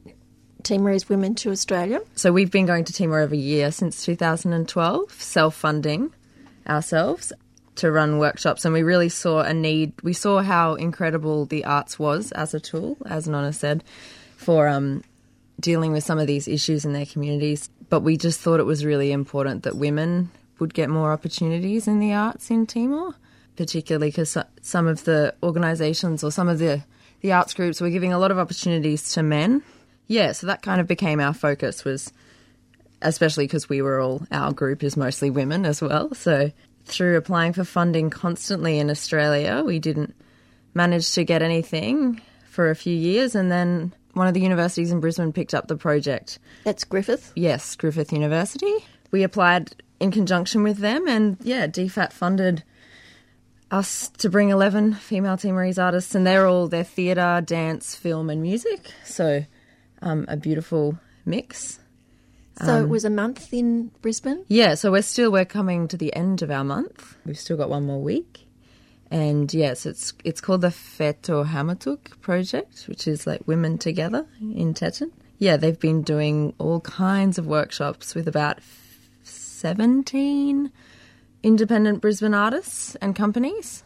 [SPEAKER 1] Timorese women to Australia.
[SPEAKER 8] So we've been going to Timor every year since 2012, self funding ourselves to run workshops. And we really saw a need, we saw how incredible the arts was as a tool, as Nonna said, for um, dealing with some of these issues in their communities. But we just thought it was really important that women would get more opportunities in the arts in Timor, particularly because some of the organisations or some of the, the arts groups were giving a lot of opportunities to men. Yeah, so that kind of became our focus was especially because we were all our group is mostly women as well. So through applying for funding constantly in Australia, we didn't manage to get anything for a few years, and then one of the universities in Brisbane picked up the project.
[SPEAKER 1] That's Griffith.
[SPEAKER 8] Yes, Griffith University. We applied in conjunction with them, and yeah, DFAT funded us to bring 11 female Timorese artists, and they're all their theatre, dance, film, and music. So um, a beautiful mix.
[SPEAKER 1] So
[SPEAKER 8] Um,
[SPEAKER 1] it was a month in Brisbane.
[SPEAKER 8] Yeah, so we're still we're coming to the end of our month. We've still got one more week. And yes, it's it's called the Feto Hamatuk project, which is like women together in Tetum. Yeah, they've been doing all kinds of workshops with about 17 independent Brisbane artists and companies.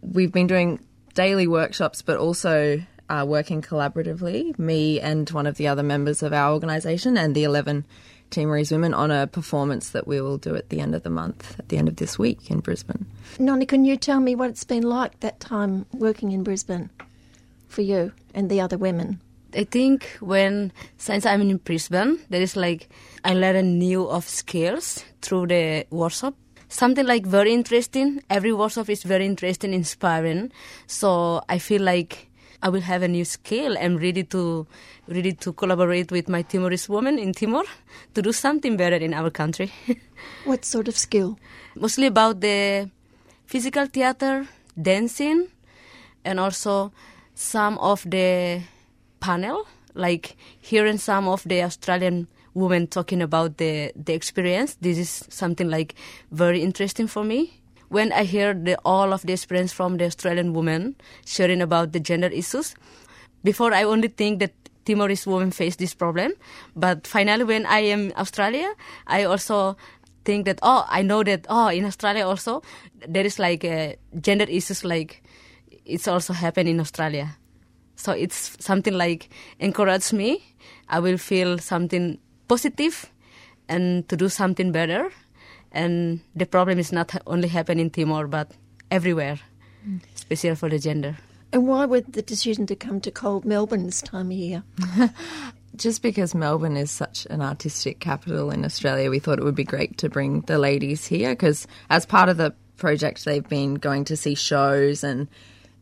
[SPEAKER 8] We've been doing daily workshops, but also uh, working collaboratively, me and one of the other members of our organisation and the 11 Team Timorese women on a performance that we will do at the end of the month, at the end of this week in Brisbane.
[SPEAKER 1] Noni, can you tell me what it's been like that time working in Brisbane for you and the other women?
[SPEAKER 7] I think when since I'm in Brisbane, there is like I learn new of skills through the workshop. Something like very interesting. Every workshop is very interesting, inspiring. So I feel like I will have a new skill. I'm ready to ready to collaborate with my Timorese woman in Timor to do something better in our country.
[SPEAKER 1] What sort of skill?
[SPEAKER 7] Mostly about the physical theater, dancing, and also some of the panel, like hearing some of the Australian women talking about the, the experience. This is something like very interesting for me. When I hear the, all of the experience from the Australian women sharing about the gender issues, before I only think that Timorese women face this problem, but finally when I am Australia, I also think that oh I know that oh in Australia also there is like uh, gender issues like it's also happen in Australia. So it's something like encourage me. I will feel something positive and to do something better. And the problem is not only happen in Timor but everywhere, especially for the gender.
[SPEAKER 1] And why would the decision to come to cold Melbourne this time of year?
[SPEAKER 8] Just because Melbourne is such an artistic capital in Australia, we thought it would be great to bring the ladies here because, as part of the project, they've been going to see shows and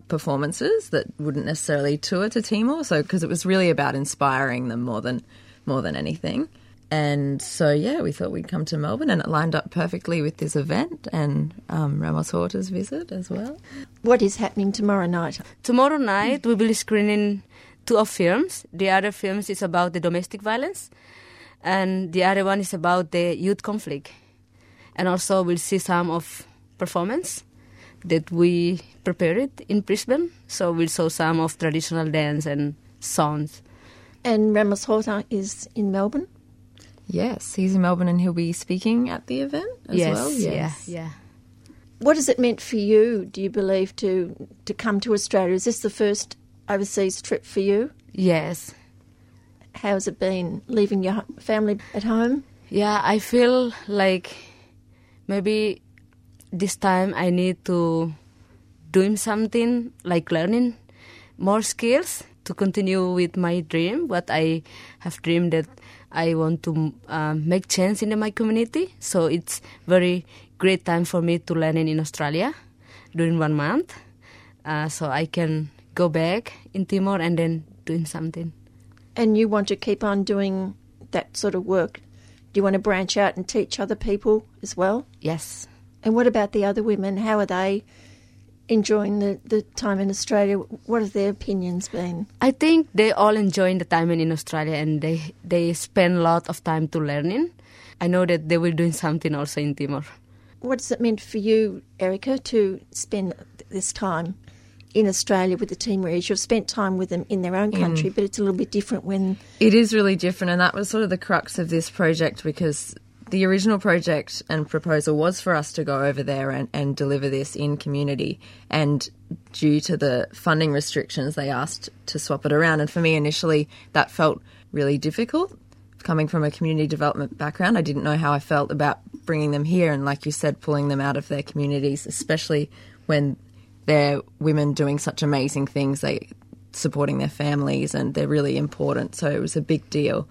[SPEAKER 8] performances that wouldn't necessarily tour to Timor. So, because it was really about inspiring them more than more than anything. And so, yeah, we thought we'd come to Melbourne, and it lined up perfectly with this event and um, Ramos Horta's visit as well.
[SPEAKER 1] What is happening tomorrow night?
[SPEAKER 7] Tomorrow night we will be screening two of films. The other films is about the domestic violence, and the other one is about the youth conflict. And also we'll see some of performance that we prepared in Brisbane. So we'll show some of traditional dance and songs.
[SPEAKER 1] And Ramos Horta is in Melbourne.
[SPEAKER 8] Yes, he's in Melbourne and he'll be speaking at the event as
[SPEAKER 7] yes,
[SPEAKER 8] well.
[SPEAKER 7] yeah, yeah.
[SPEAKER 1] What has it meant for you, do you believe, to, to come to Australia? Is this the first overseas trip for you?
[SPEAKER 7] Yes.
[SPEAKER 1] How has it been leaving your family at home?
[SPEAKER 7] Yeah, I feel like maybe this time I need to doing something like learning more skills to continue with my dream. What I have dreamed that I want to uh, make change in my community. So it's very great time for me to learn in Australia during one month, uh, so I can go back in Timor and then doing something.
[SPEAKER 1] And you want to keep on doing that sort of work? Do you want to branch out and teach other people as well?
[SPEAKER 7] Yes.
[SPEAKER 1] And what about the other women? How are they enjoying the, the time in Australia? What have their opinions been?
[SPEAKER 7] I think they all enjoying the time in Australia and they they spend a lot of time to learning. I know that they were doing something also in Timor.
[SPEAKER 1] What does it mean for you, Erica, to spend this time in Australia with the Timorese? You've spent time with them in their own mm. country, but it's a little bit different when
[SPEAKER 8] It is really different, and that was sort of the crux of this project because the original project and proposal was for us to go over there and, and deliver this in community. And due to the funding restrictions, they asked to swap it around. And for me, initially, that felt really difficult. Coming from a community development background, I didn't know how I felt about bringing them here and, like you said, pulling them out of their communities, especially when they're women doing such amazing things. They supporting their families and they're really important. So it was a big deal.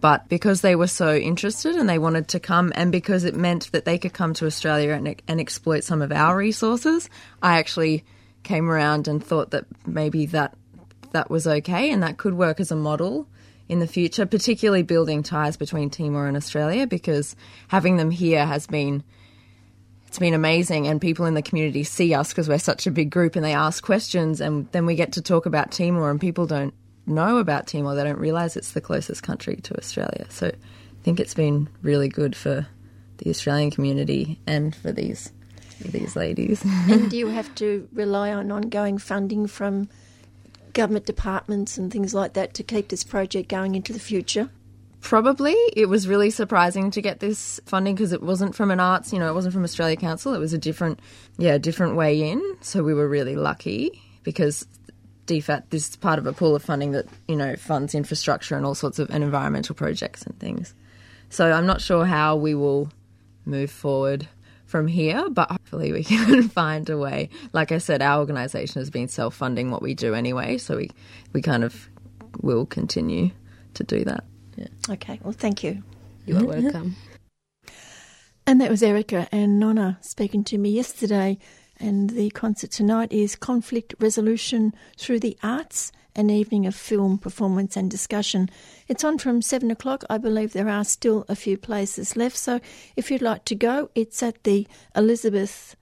[SPEAKER 8] But because they were so interested and they wanted to come, and because it meant that they could come to Australia and, and exploit some of our resources, I actually came around and thought that maybe that that was okay and that could work as a model in the future, particularly building ties between Timor and Australia, because having them here has been it's been amazing and people in the community see us because we're such a big group and they ask questions and then we get to talk about Timor and people don't know about Timor they don't realize it's the closest country to Australia so I think it's been really good for the Australian community and for these for these ladies
[SPEAKER 1] and do you have to rely on ongoing funding from government departments and things like that to keep this project going into the future?
[SPEAKER 8] Probably. It was really surprising to get this funding because it wasn't from an arts, you know, it wasn't from Australia Council. It was a different, yeah, different way in. So we were really lucky because DFAT, this is part of a pool of funding that, you know, funds infrastructure and all sorts of and environmental projects and things. So I'm not sure how we will move forward from here, but hopefully we can find a way. Like I said, our organisation has been self funding what we do anyway, so we, we kind of will continue to do that. Yeah.
[SPEAKER 1] Okay, well, thank you.
[SPEAKER 7] You are welcome.
[SPEAKER 1] And that was Erica and Nonna speaking to me yesterday. And the concert tonight is Conflict Resolution Through the Arts, an evening of film performance and discussion. It's on from seven o'clock. I believe there are still a few places left. So if you'd like to go, it's at the Elizabeth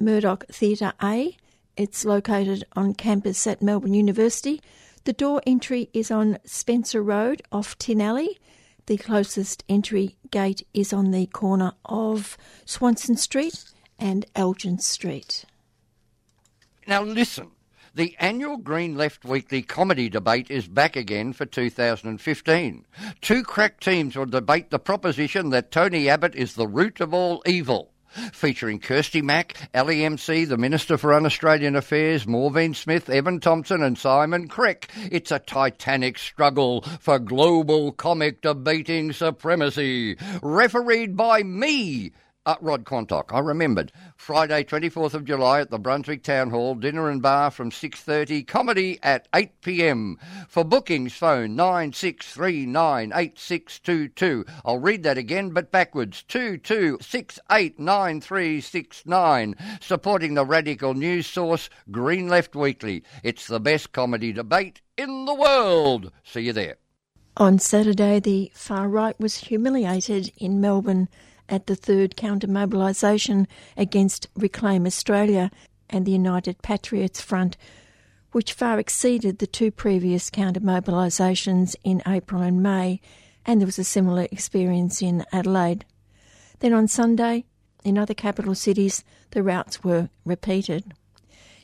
[SPEAKER 1] Murdoch Theatre A. It's located on campus at Melbourne University. The door entry is on Spencer Road off Tin Alley. The closest entry gate is on the corner of Swanston Street and Elgin Street.
[SPEAKER 9] Now listen, the annual Green Left Weekly comedy debate is back again for 2015. Two crack teams will debate the proposition that Tony Abbott is the root of all evil. Featuring Kirsty Mack, LEMC, the Minister for Un-Australian Affairs, Maureen Smith, Evan Thompson and Simon Crick. It's a titanic struggle for global comic debating supremacy. Refereed by me, uh, Rod Quantock. I remembered. Friday, 24th of July at the Brunswick Town Hall, dinner and bar from 6.30, comedy at 8pm. For bookings, phone 96398622. I'll read that again, but backwards. 22689369. Supporting the radical news source, Green Left Weekly. It's the best comedy debate in the world. See you there.
[SPEAKER 1] On Saturday, the far right was humiliated in Melbourne at the third counter mobilisation against Reclaim Australia and the United Patriots Front, which far exceeded the two previous counter mobilisations in April and May, and there was a similar experience in Adelaide. Then on Sunday, in other capital cities, the routes were repeated.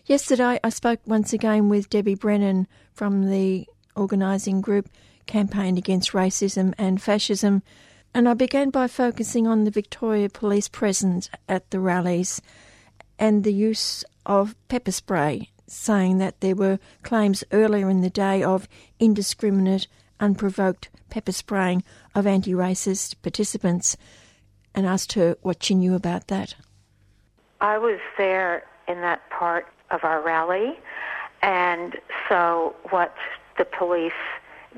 [SPEAKER 1] Yesterday, I spoke once again with Debbie Brennan from the organising group Campaign Against Racism and Fascism, and I began by focusing on the Victoria Police presence at the rallies and the use of pepper spray, saying that there were claims earlier in the day of indiscriminate, unprovoked pepper spraying of anti racist participants, and asked her what she knew about that.
[SPEAKER 10] I was there in that part of our rally, and so what the police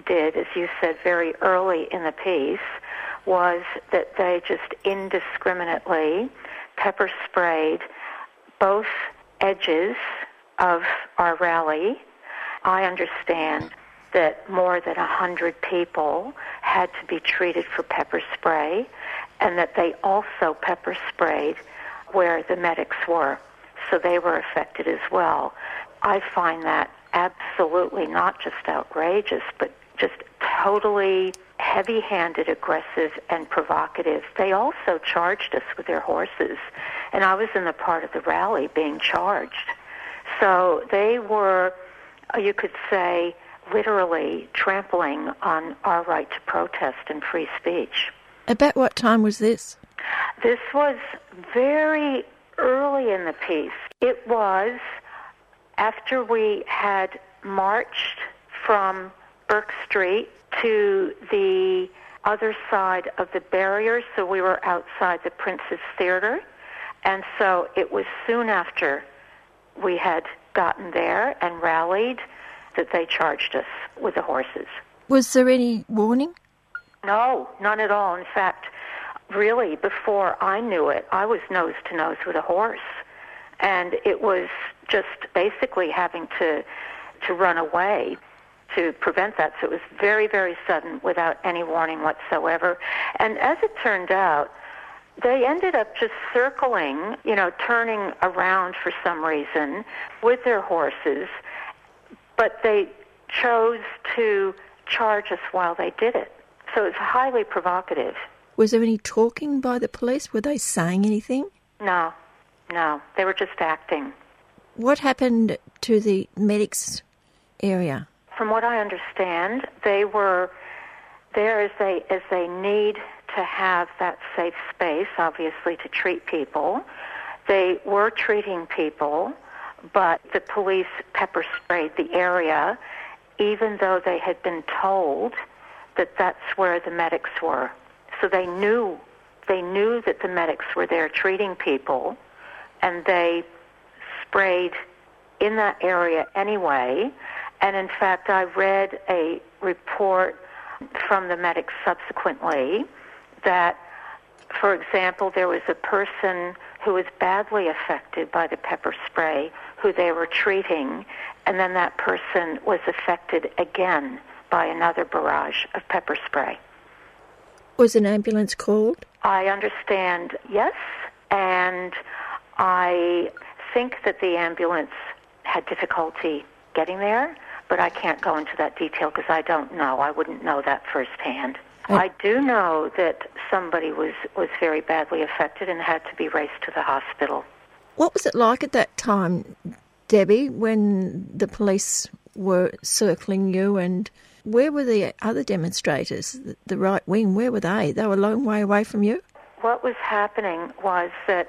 [SPEAKER 10] did, as you said very early in the piece, was that they just indiscriminately pepper sprayed both edges of our rally. I understand that more than a hundred people had to be treated for pepper spray, and that they also pepper sprayed where the medics were, so they were affected as well. I find that absolutely not just outrageous, but just totally heavy handed, aggressive, and provocative. They also charged us with their horses, and I was in the part of the rally being charged. So they were, uh, you could say, literally trampling on our right to protest and free speech.
[SPEAKER 1] About what time was this?
[SPEAKER 10] This was very early in the piece. It was after we had marched from Bourke Street to the other side of the barrier, so we were outside the Princess Theater. And so it was soon after we had gotten there and rallied that they charged us with the horses.
[SPEAKER 1] Was there any warning?
[SPEAKER 10] No, none at all. In fact, really, before I knew it, I was nose to nose with a horse. And it was just basically having to, to run away to prevent that. So it was very, very sudden without any warning whatsoever. And as it turned out, they ended up just circling, you know, turning around for some reason with their horses, but they chose to charge us while they did it. So it's highly provocative.
[SPEAKER 1] Was there any talking by the police? Were they saying anything?
[SPEAKER 10] No, no, they were just acting.
[SPEAKER 1] What happened to the medics area?
[SPEAKER 10] From what I understand, they were there as they as they need to have that safe space, obviously, to treat people. They were treating people, but the police pepper sprayed the area, even though they had been told that that's where the medics were. So they knew they knew that the medics were there treating people, and they sprayed in that area anyway. And in fact, I read a report from the medics subsequently that, for example, there was a person who was badly affected by the pepper spray who they were treating, and then that person was affected again by another barrage of pepper spray.
[SPEAKER 1] Was an ambulance called?
[SPEAKER 10] I understand, yes, and I think that the ambulance had difficulty getting there, but I can't go into that detail because I don't know. I wouldn't know that firsthand. I do know that somebody was, was very badly affected and had to be raced to the hospital.
[SPEAKER 1] What was it like at that time, Debbie, when the police were circling you and where were the other demonstrators, the right wing, where were they? They were a long way away from you?
[SPEAKER 10] What was happening was that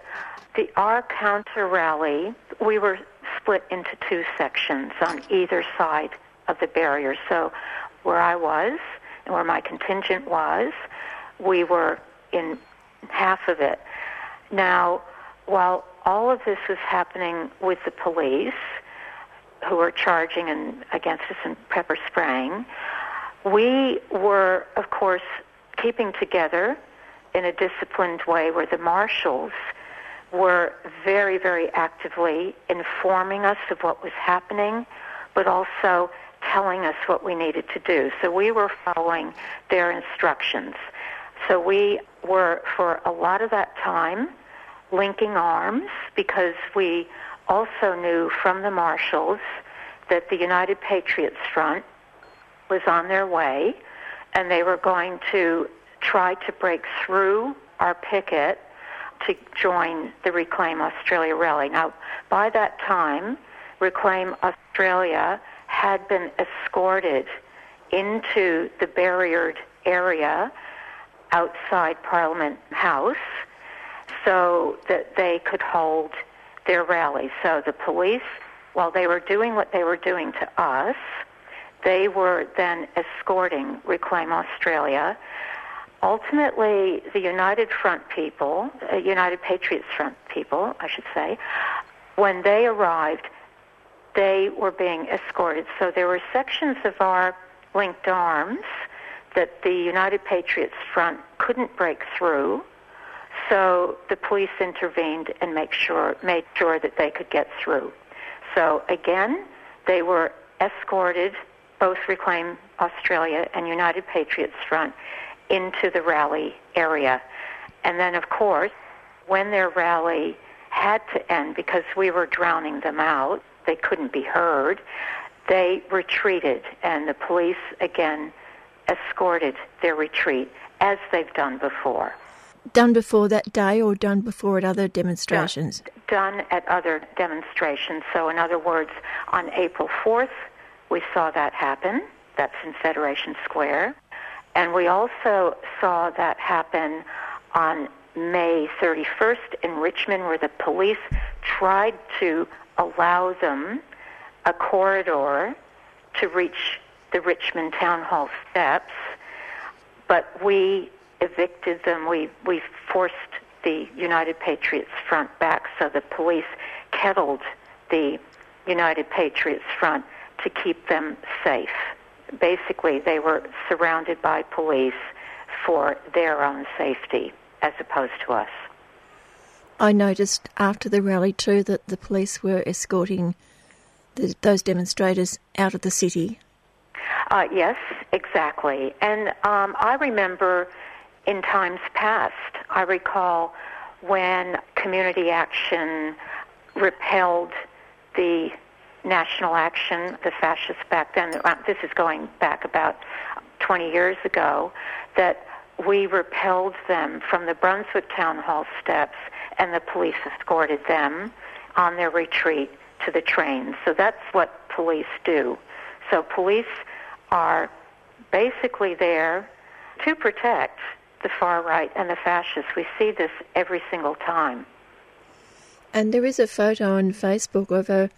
[SPEAKER 10] the our counter rally, we were split into two sections on either side of the barrier. So where I was and where my contingent was, we were in half of it. Now, while all of this was happening with the police, who were charging and against us and pepper spraying, we were, of course, keeping together in a disciplined way where the marshals were very, very actively informing us of what was happening, but also telling us what we needed to do. So we were following their instructions. So we were, for a lot of that time, linking arms because we also knew from the marshals that the United Patriots Front was on their way and they were going to try to break through our picket to join the Reclaim Australia rally. Now, by that time, Reclaim Australia had been escorted into the barriered area outside Parliament House so that they could hold their rally. So the police, while they were doing what they were doing to us, they were then escorting Reclaim Australia. Ultimately, the United Front people, uh, United Patriots Front people, I should say, when they arrived, they were being escorted. So there were sections of our linked arms that the United Patriots Front couldn't break through. So the police intervened and make sure, made sure that they could get through. So again, they were escorted, both Reclaim Australia and United Patriots Front, into the rally area. And then, of course, when their rally had to end because we were drowning them out, they couldn't be heard, they retreated, and the police again escorted their retreat as they've done before.
[SPEAKER 1] Done before that day or done before at other demonstrations?
[SPEAKER 10] Done, done at other demonstrations. So, in other words, on April 4th, we saw that happen. That's in Federation Square. And we also saw that happen on May 31st in Richmond, where the police tried to allow them a corridor to reach the Richmond Town Hall steps, but we evicted them. We, we forced the United Patriots Front back, so the police kettled the United Patriots Front to keep them safe. Basically, they were surrounded by police for their own safety as opposed to us.
[SPEAKER 1] I noticed after the rally too that the police were escorting the, those demonstrators out of the city.
[SPEAKER 10] Uh, yes, exactly. And um, I remember in times past, I recall when community action repelled the national action, the fascists back then, uh, this is going back about 20 years ago, that we repelled them from the Brunswick Town Hall steps and the police escorted them on their retreat to the trains. So that's what police do. So police are basically there to protect the far right and the fascists. We see this every single time.
[SPEAKER 1] And there is a photo on Facebook of a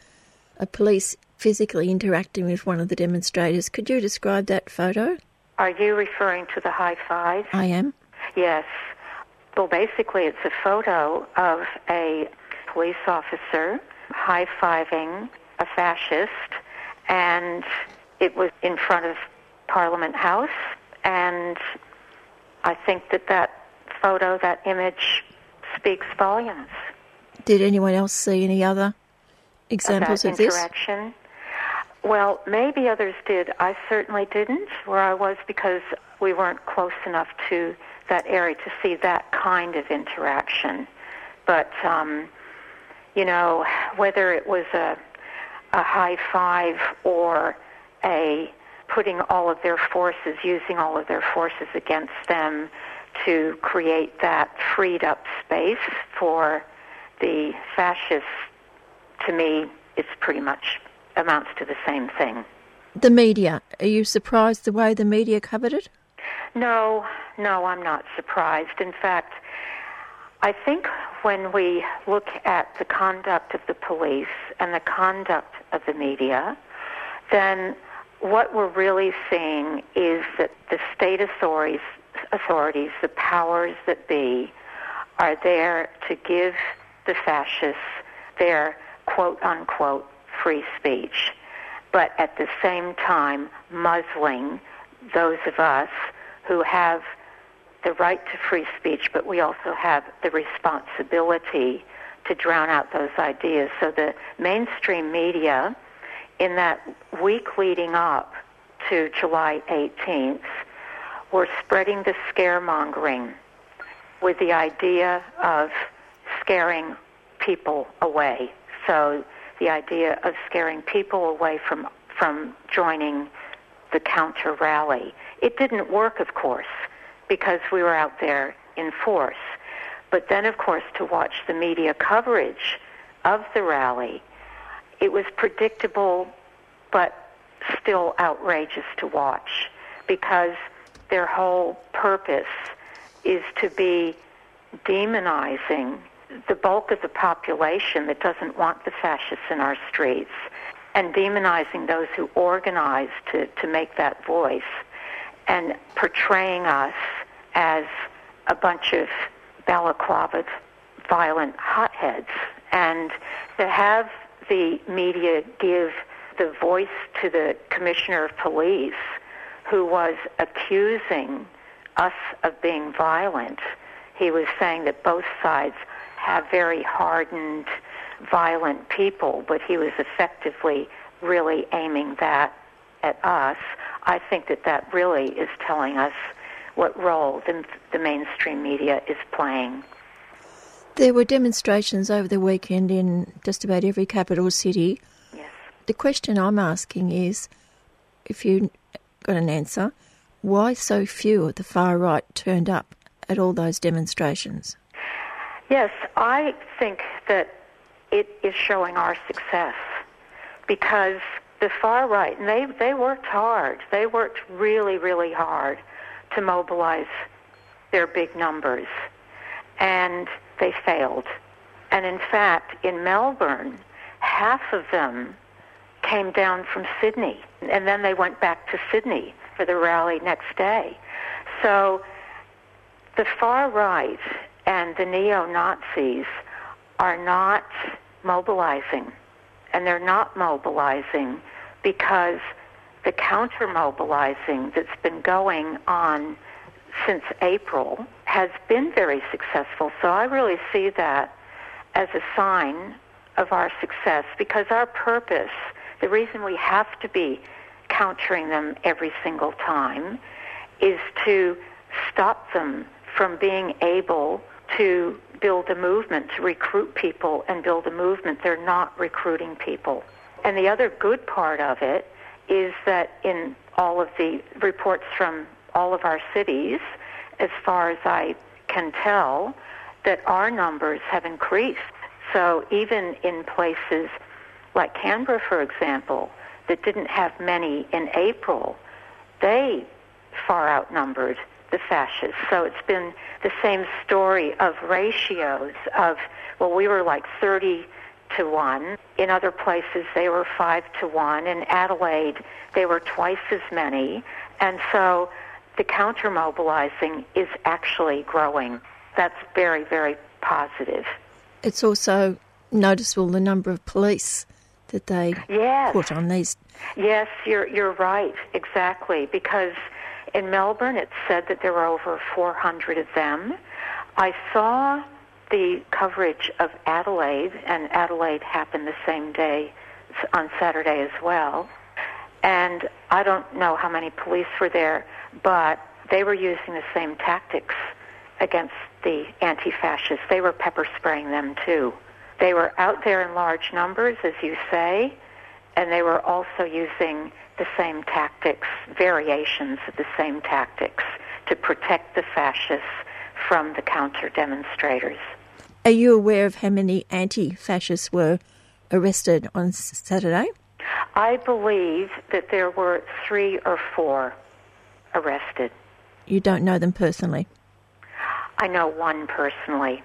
[SPEAKER 1] police physically interacting with one of the demonstrators. Could you describe that photo?
[SPEAKER 10] Are you referring to the high five?
[SPEAKER 1] I am.
[SPEAKER 10] Yes. Well, basically, it's a photo of a police officer high fiving a fascist, and it was in front of Parliament House. And I think that that photo, that image, speaks volumes.
[SPEAKER 1] Did anyone else see any other examples
[SPEAKER 10] of, this? Interaction. Well, maybe others did. I certainly didn't where I was because we weren't close enough to that area to see that kind of interaction. But um, you know, whether it was a a high five or a putting all of their forces, using all of their forces against them to create that freed up space for the fascists, to me, it's pretty much amounts to the same thing.
[SPEAKER 1] The media, are you surprised the way the media covered it?
[SPEAKER 10] No, no, I'm not surprised. In fact, I think when we look at the conduct of the police and the conduct of the media, then what we're really seeing is that the state authorities, authorities, the powers that be, are there to give the fascists their quote unquote free speech, but at the same time muzzling those of us who have the right to free speech, but we also have the responsibility to drown out those ideas. So the mainstream media, in that week leading up to July 18th, were spreading the scaremongering with the idea of scaring people away. So the idea of scaring people away from from joining the counter rally. It didn't work, of course because we were out there in force. But then, of course, to watch the media coverage of the rally, it was predictable but still outrageous to watch because their whole purpose is to be demonizing the bulk of the population that doesn't want the fascists in our streets and demonizing those who organize to, to make that voice and portraying us as a bunch of balaclava violent hotheads. And to have the media give the voice to the commissioner of police who was accusing us of being violent. He was saying that both sides have very hardened, violent people, but he was effectively really aiming that at us. I think that that really is telling us what role the, the mainstream media is playing.
[SPEAKER 1] There were demonstrations over the weekend in just about every capital city.
[SPEAKER 10] Yes.
[SPEAKER 1] The question I'm asking is if you got an answer, why so few of the far right turned up at all those demonstrations?
[SPEAKER 10] Yes, I think that it is showing our success because the far right, and they, they worked hard. They worked really, really hard to mobilize their big numbers. And they failed. And in fact, in Melbourne, half of them came down from Sydney. And then they went back to Sydney for the rally next day. So the far right and the neo Nazis are not mobilizing. And they're not mobilizing because the counter mobilizing that's been going on since April has been very successful. So I really see that as a sign of our success because our purpose, the reason we have to be countering them every single time, is to stop them from being able to build a movement, to recruit people and build a movement. They're not recruiting people. And the other good part of it is that in all of the reports from all of our cities, as far as I can tell, that our numbers have increased. So even in places like Canberra, for example, that didn't have many in April, they far outnumbered the fascists. So it's been the same story of ratios of, well, we were like 30 to 1. In other places, they were 5 to 1. In Adelaide, they were twice as many. And so the counter mobilizing is actually growing. That's very, very positive.
[SPEAKER 1] It's also noticeable the number of police that they
[SPEAKER 10] yes.
[SPEAKER 1] put on these.
[SPEAKER 10] Yes, you're you're right, exactly. Because in Melbourne, it said that there were over 400 of them. I saw the coverage of Adelaide, and Adelaide happened the same day on Saturday as well. And I don't know how many police were there, but they were using the same tactics against the anti-fascists. They were pepper spraying them too. They were out there in large numbers, as you say, and they were also using the same tactics, variations of the same tactics, to protect the fascists from the counter demonstrators.
[SPEAKER 1] Are you aware of how many anti fascists were arrested on Saturday?
[SPEAKER 10] I believe that there were three or four arrested.
[SPEAKER 1] You don't know them personally?
[SPEAKER 10] I know one personally.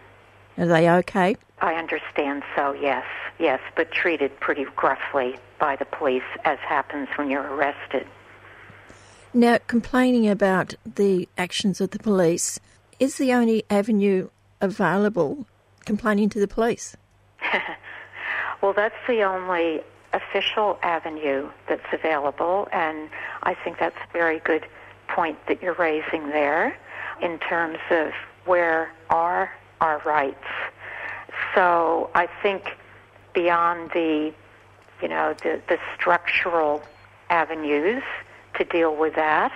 [SPEAKER 1] Are they okay?
[SPEAKER 10] I understand so, yes, yes, but treated pretty gruffly by the police, as happens when you're arrested.
[SPEAKER 1] Now, complaining about the actions of the police is the only avenue available complaining to the police?
[SPEAKER 10] well, that's the only official avenue that's available, and I think that's a very good point that you're raising there in terms of where are our rights. So I think beyond the, you know, the, the structural avenues to deal with that,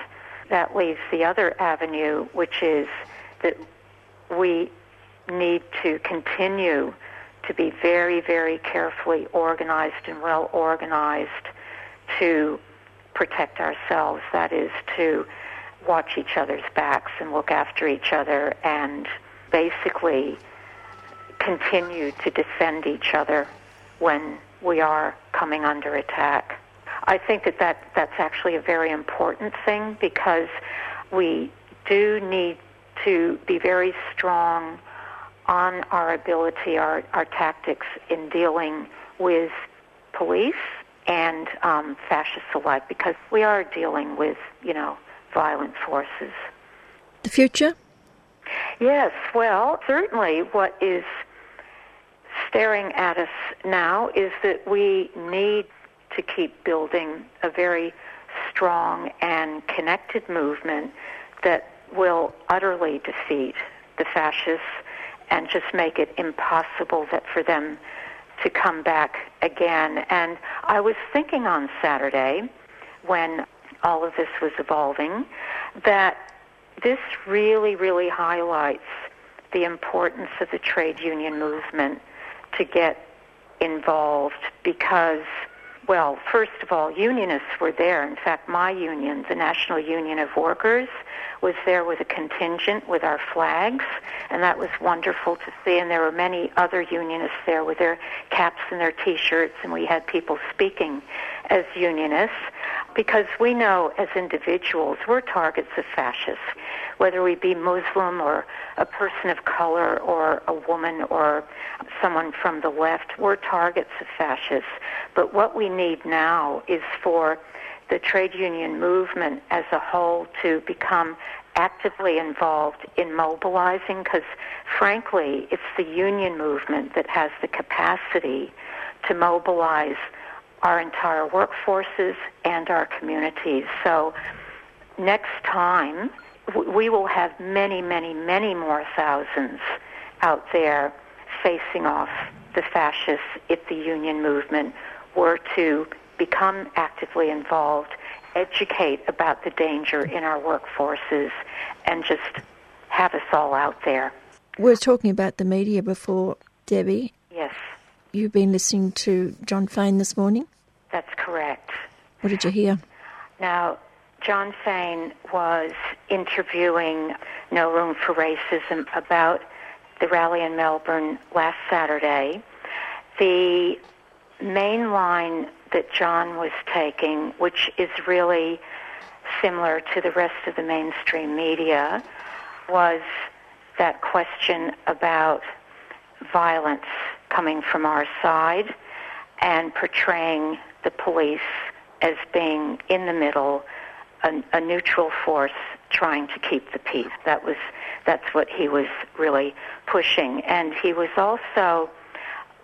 [SPEAKER 10] that leaves the other avenue, which is that we need to continue to be very, very carefully organized and well organized to protect ourselves. That is to watch each other's backs and look after each other and basically continue to defend each other when we are coming under attack. I think that, that that's actually a very important thing because we do need to be very strong on our ability, our, our tactics in dealing with police and um, fascists alike because we are dealing with, you know, violent forces.
[SPEAKER 1] The future?
[SPEAKER 10] Yes, well, certainly what is staring at us now is that we need to keep building a very strong and connected movement that will utterly defeat the fascists and just make it impossible that for them to come back again. And I was thinking on Saturday when all of this was evolving that this really, really highlights the importance of the trade union movement to get involved because well, first of all, unionists were there. In fact, my union, the National Union of Workers, was there with a contingent with our flags, and that was wonderful to see. And there were many other unionists there with their caps and their T-shirts, and we had people speaking as unionists because we know as individuals we're targets of fascists, whether we be Muslim or a person of color or a woman or someone from the left, we're targets of fascists. But what we need now is for the trade union movement as a whole to become actively involved in mobilizing because frankly it's the union movement that has the capacity to mobilize our entire workforces and our communities. So next time we will have many, many, many more thousands out there facing off the fascists if the union movement were to become actively involved, educate about the danger in our workforces, and just have us all out there.
[SPEAKER 1] We are talking about the media before, Debbie.
[SPEAKER 10] Yes.
[SPEAKER 1] You've been listening to Jon Faine this morning?
[SPEAKER 10] That's correct.
[SPEAKER 1] What did you hear?
[SPEAKER 10] Now, Jon Faine was interviewing No Room for Racism about the rally in Melbourne last Saturday. The main line that John was taking, which is really similar to the rest of the mainstream media, was that question about violence coming from our side and portraying the police as being in the middle, a, a neutral force trying to keep the peace. That was that's what he was really pushing, and he was also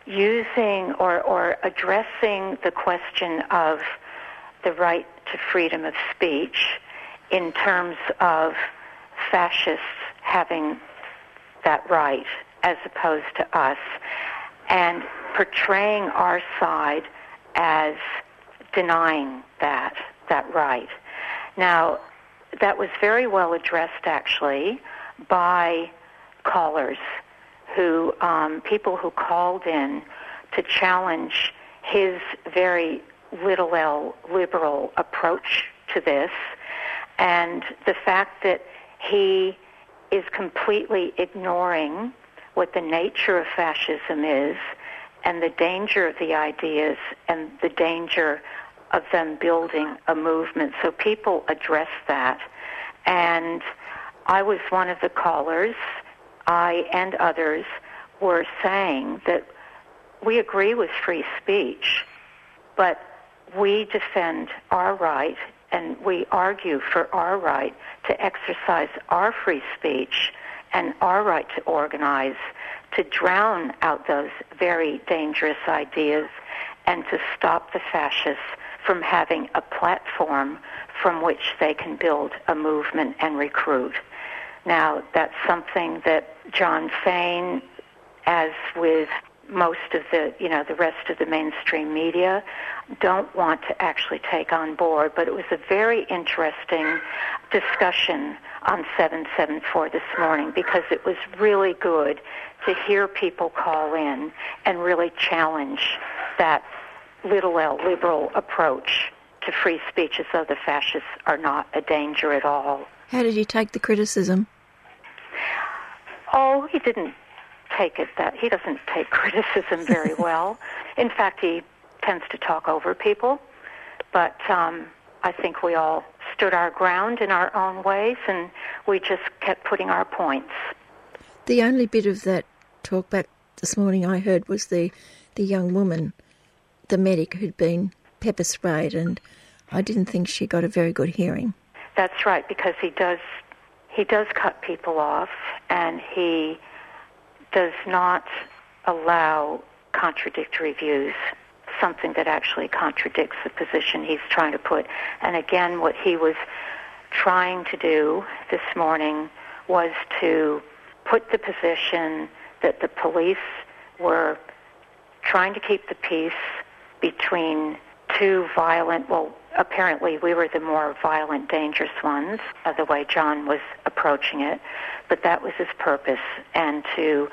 [SPEAKER 10] using or, or addressing the question of the right to freedom of speech in terms of fascists having that right as opposed to us, and portraying our side as denying that that right. Now, that was very well addressed actually by callers who um, people who called in to challenge his very little L liberal approach to this, and the fact that he is completely ignoring what the nature of fascism is and the danger of the ideas and the danger of them building a movement. So people address that. And I was one of the callers, I and others were saying that we agree with free speech, but we defend our right and we argue for our right to exercise our free speech and our right to organize to drown out those very dangerous ideas and to stop the fascists from having a platform from which they can build a movement and recruit. Now, that's something that Jon Faine, as with most of the, you know, the rest of the mainstream media, don't want to actually take on board. But it was a very interesting discussion on 774 this morning because it was really good to hear people call in and really challenge that little L liberal approach to free speech as though the fascists are not a danger at all.
[SPEAKER 1] How did he take the criticism?
[SPEAKER 10] Oh, he didn't take it that he doesn't take criticism very well. In fact, he tends to talk over people. But um, I think we all stood our ground in our own ways, and we just kept putting our points.
[SPEAKER 1] The only bit of that talk back this morning I heard was the, the young woman, the medic who'd been pepper sprayed, and I didn't think she got a very good hearing.
[SPEAKER 10] That's right, because he does he does cut people off, and he does not allow contradictory views, something that actually contradicts the position he's trying to put. And again, what he was trying to do this morning was to put the position that the police were trying to keep the peace between two violent, well, apparently we were the more violent, dangerous ones, uh, the way Jon was approaching it, but that was his purpose, and to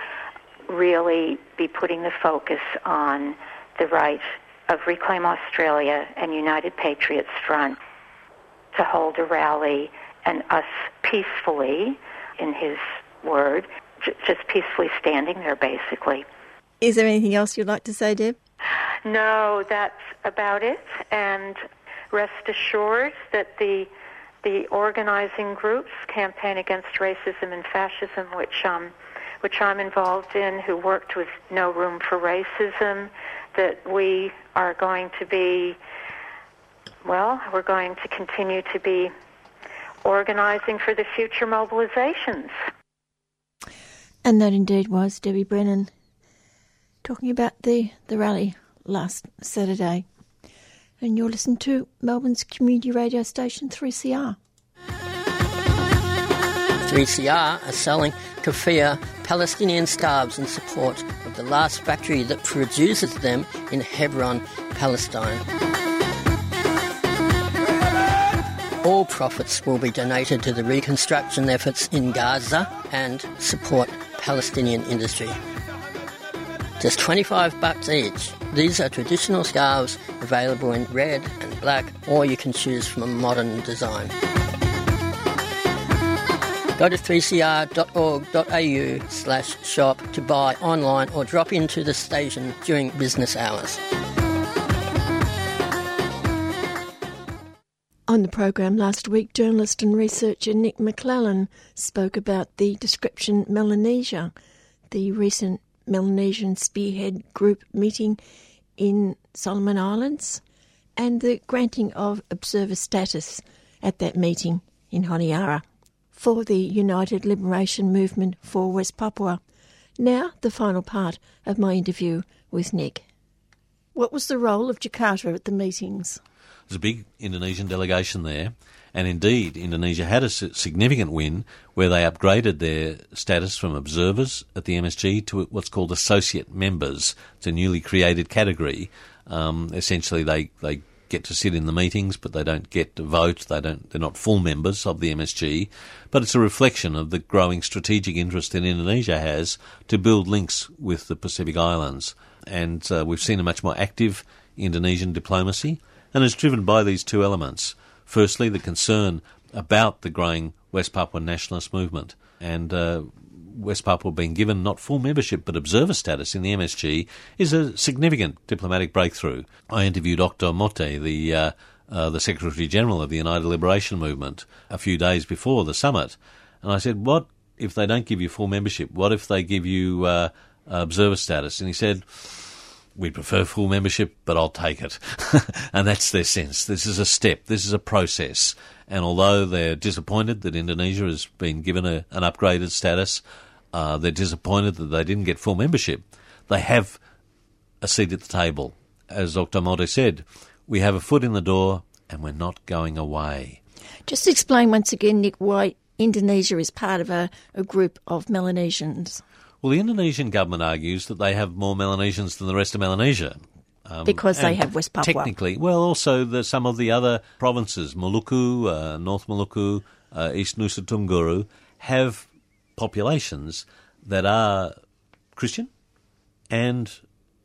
[SPEAKER 10] really be putting the focus on the right of Reclaim Australia and United Patriots Front to hold a rally and us peacefully, in his word, j- just peacefully standing there basically.
[SPEAKER 1] Is there anything else you'd like to say, Deb?
[SPEAKER 10] No, that's about it. And rest assured that the the organizing groups, Campaign Against Racism and Fascism, which um, which I'm involved in, who worked with No Room for Racism, that we are going to be, well, we're going to continue to be organizing for the future mobilizations.
[SPEAKER 1] And that indeed was Debbie Brennan talking about the, the rally last Saturday. And you're listening to Melbourne's community radio station 3CR.
[SPEAKER 11] 3CR are selling keffiyeh Palestinian scarves in support of the last factory that produces them in Hebron, Palestine. All profits will be donated to the reconstruction efforts in Gaza and support Palestinian industry. Just 25 bucks each. These are traditional scarves available in red and black, or you can choose from a modern design. Go to 3cr.org.au slash shop to buy online or drop into the station during business hours.
[SPEAKER 1] On the program last week, journalist and researcher Nic Maclellan spoke about the description Melanesia, the recent Melanesian Spearhead Group meeting in Solomon Islands, and the granting of observer status at that meeting in Honiara for the United Liberation Movement for West Papua. Now, the final part of my interview with Nic. What was the role of Jakarta at the meetings?
[SPEAKER 12] There's a big Indonesian delegation there, and indeed, Indonesia had a significant win where they upgraded their status from observers at the MSG to what's called associate members. It's a newly created category. Um, essentially, they, they get to sit in the meetings, but they don't get to vote. They don't. They're not full members of the MSG, but it's a reflection of the growing strategic interest that Indonesia has to build links with the Pacific Islands. And uh, we've seen a much more active Indonesian diplomacy and is driven by these two elements. Firstly, the concern about the growing West Papuan nationalist movement, and uh, West Papua being given not full membership but observer status in the MSG is a significant diplomatic breakthrough. I interviewed Okto Mote, the uh, uh, the Secretary General of the United Liberation Movement, a few days before the summit, and I said, "What if they don't give you full membership? What if they give you uh, observer status?" And he said we prefer full membership, but I'll take it. and that's their sense. This is a step, this is a process. And although they're disappointed that Indonesia has been given a, an upgraded status, uh, they're disappointed that they didn't get full membership. They have a seat at the table. As Dr. Mote said, we have a foot in the door and we're not going away.
[SPEAKER 1] Just explain once again, Nic, why Indonesia is part of a, a group of Melanesians.
[SPEAKER 12] Well, the Indonesian government argues that they have more Melanesians than the rest of Melanesia.
[SPEAKER 1] Um, because they have West Papua.
[SPEAKER 12] Technically, well, also the, some of the other provinces, Maluku, uh, North Maluku, uh, East Nusa Tenggara, have populations that are Christian and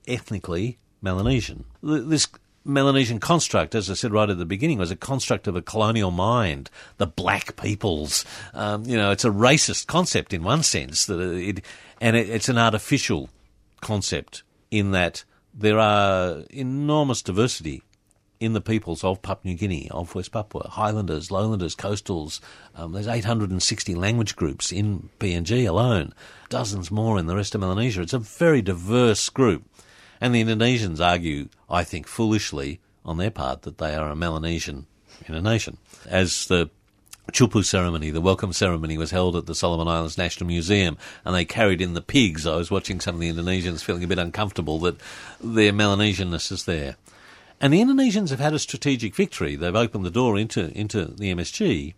[SPEAKER 12] ethnically Melanesian. This Melanesian construct, as I said right at the beginning, was a construct of a colonial mind, the black peoples. Um, you know, it's a racist concept in one sense, that it, and it, it's an artificial concept in that there are enormous diversity in the peoples of Papua New Guinea, of West Papua, Highlanders, Lowlanders, Coastals. Um, there's 860 language groups in PNG alone, dozens more in the rest of Melanesia. It's a very diverse group. And the Indonesians argue, I think foolishly, on their part, that they are a Melanesian in a nation. As the Chupu ceremony, the welcome ceremony, was held at the Solomon Islands National Museum, and they carried in the pigs. I was watching some of the Indonesians feeling a bit uncomfortable that their Melanesianness is there. And the Indonesians have had a strategic victory. They've opened the door into, into the MSG,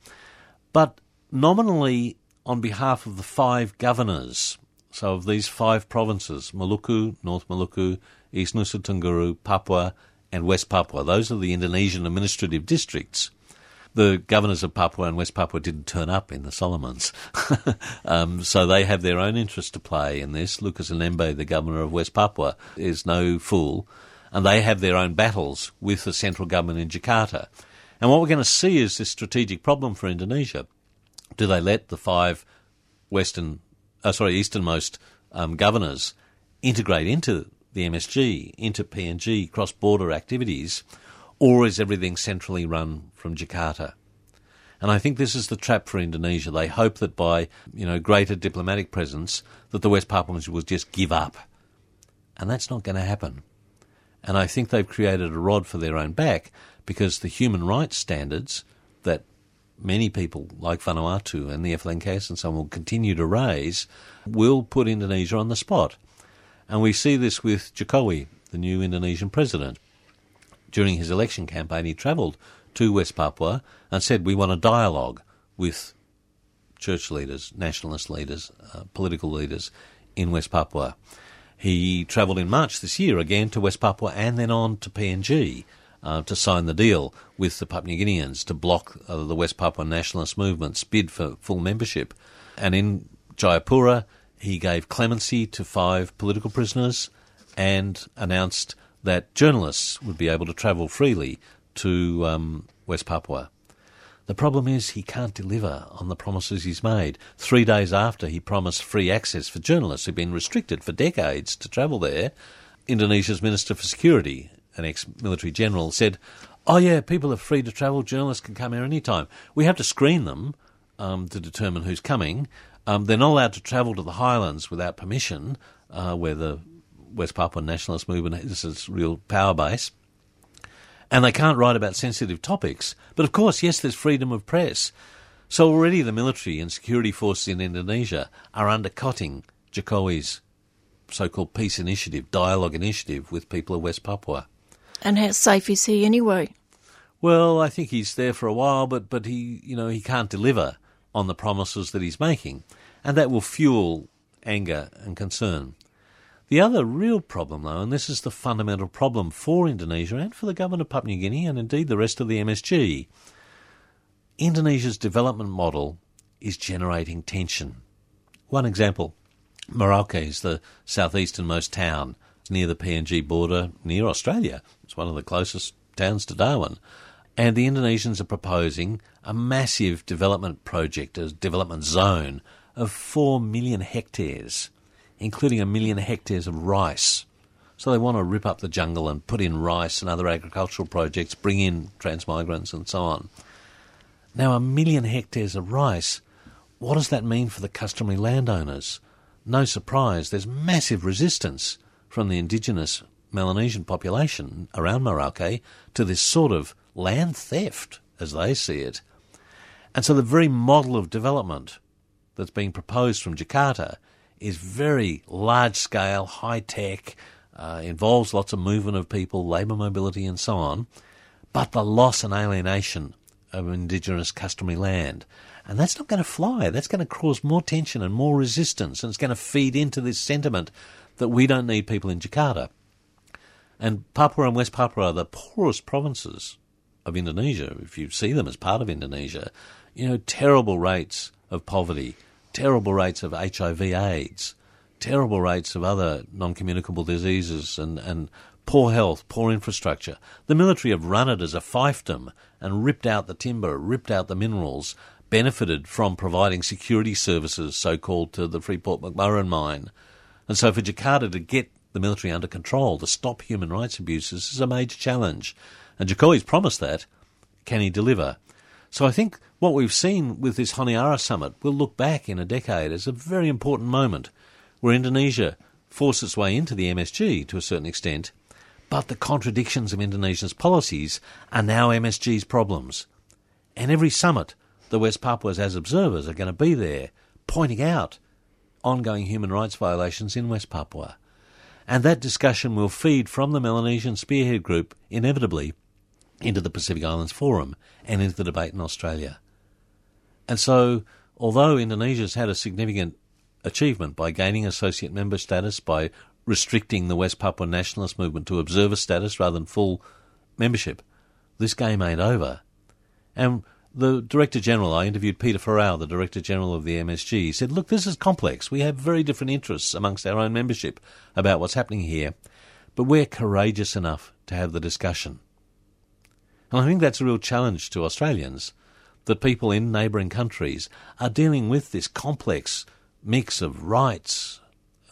[SPEAKER 12] but nominally on behalf of the five governors, so of these five provinces, Maluku, North Maluku, East Nusa Tenggara, Papua, and West Papua. Those are the Indonesian administrative districts the governors of Papua and West Papua didn't turn up in the Solomons. um, so they have their own interest to play in this. Lukas Enembe, the governor of West Papua, is no fool. And they have their own battles with the central government in Jakarta. And what we're going to see is this strategic problem for Indonesia. Do they let the five western, uh, sorry, easternmost um, governors integrate into the MSG, into PNG cross-border activities, or is everything centrally run from Jakarta? And I think this is the trap for Indonesia. They hope that by, you know, greater diplomatic presence, that the West Papuans will just give up. And that's not going to happen. And I think they've created a rod for their own back because the human rights standards that many people like Vanuatu and the FLNKS and so on will continue to raise will put Indonesia on the spot. And we see this with Jokowi, the new Indonesian president during his election campaign, he travelled to West Papua and said, We want a dialogue with church leaders, nationalist leaders, uh, political leaders in West Papua. He travelled in March this year again to West Papua and then on to PNG uh, to sign the deal with the Papua New Guineans to block uh, the West Papua nationalist movement's bid for full membership. And in Jayapura, he gave clemency to five political prisoners and announced that journalists would be able to travel freely to um, West Papua. The problem is he can't deliver on the promises he's made. Three days after he promised free access for journalists who've been restricted for decades to travel there, Indonesia's Minister for Security, an ex military general, said, Oh, yeah, people are free to travel, journalists can come here anytime. We have to screen them um, to determine who's coming. Um, they're not allowed to travel to the highlands without permission, uh, where the West Papua nationalist movement is its real power base. And they can't write about sensitive topics. But of course, yes, there's freedom of press. So already the military and security forces in Indonesia are undercutting Jokowi's so-called peace initiative, dialogue initiative with people of West Papua.
[SPEAKER 1] And how safe is he anyway?
[SPEAKER 12] Well, I think he's there for a while, but but he you know he can't deliver on the promises that he's making, and that will fuel anger and concern. The other real problem, though, and this is the fundamental problem for Indonesia and for the government of Papua New Guinea and indeed the rest of the MSG, Indonesia's development model is generating tension. One example Merauke is the southeasternmost town near the PNG border, near Australia. It's one of the closest towns to Darwin. And the Indonesians are proposing a massive development project, a development zone of 4 million hectares including a million hectares of rice. So they want to rip up the jungle and put in rice and other agricultural projects, bring in transmigrants and so on. Now, a million hectares of rice, what does that mean for the customary landowners? No surprise, there's massive resistance from the indigenous Melanesian population around Merauke to this sort of land theft, as they see it. And so the very model of development that's being proposed from Jakarta is very large scale, high tech, uh, involves lots of movement of people, labour mobility, and so on, but the loss and alienation of indigenous customary land. And that's not going to fly. That's going to cause more tension and more resistance, and it's going to feed into this sentiment that we don't need people in Jakarta. And Papua and West Papua are the poorest provinces of Indonesia, if you see them as part of Indonesia. You know, terrible rates of poverty, terrible rates of HIV AIDS, terrible rates of other non-communicable diseases and, and poor health, poor infrastructure. The military have run it as a fiefdom and ripped out the timber, ripped out the minerals, benefited from providing security services, so-called, to the Freeport McMoRan mine. And so for Jakarta to get the military under control, to stop human rights abuses, is a major challenge. And Jokowi's promised that. Can he deliver? So I think what we've seen with this Honiara summit we'll look back in a decade as a very important moment where Indonesia forced its way into the MSG to a certain extent, but the contradictions of Indonesia's policies are now MSG's problems. And every summit the West Papuas as observers are going to be there pointing out ongoing human rights violations in West Papua. And that discussion will feed from the Melanesian Spearhead Group inevitably into the Pacific Islands Forum and into the debate in Australia. And so, although Indonesia's had a significant achievement by gaining associate member status, by restricting the West Papua nationalist movement to observer status rather than full membership, this game ain't over. And the Director General, I interviewed Peter Forau, the Director General of the MSG, he said, Look, this is complex. We have very different interests amongst our own membership about what's happening here, but we're courageous enough to have the discussion. And I think that's a real challenge to Australians that people in neighbouring countries are dealing with this complex mix of rights,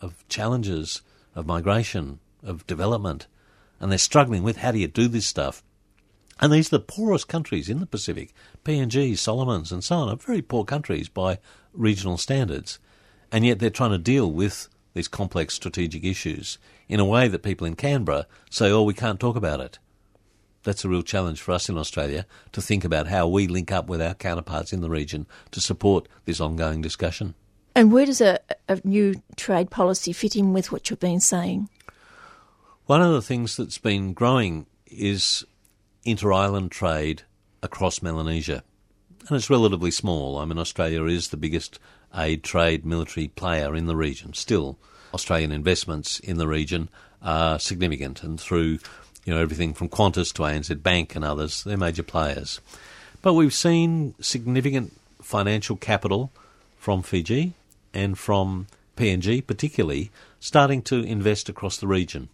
[SPEAKER 12] of challenges, of migration, of development, and they're struggling with how do you do this stuff and these are the poorest countries in the Pacific. PNG, Solomons, and so on are very poor countries by regional standards. And yet they're trying to deal with these complex strategic issues in a way that people in Canberra say, oh, we can't talk about it. That's a real challenge for us in Australia to think about how we link up with our counterparts in the region to support this ongoing discussion.
[SPEAKER 1] And where does a, a new trade policy fit in with what you've been saying?
[SPEAKER 12] One of the things that's been growing is inter-island trade across Melanesia. And it's relatively small. I mean, Australia is the biggest aid trade military player in the region. Still, Australian investments in the region are significant, and through you know everything from Qantas to ANZ Bank and others, they're major players. But we've seen significant financial capital from Fiji and from PNG, particularly, starting to invest across the region.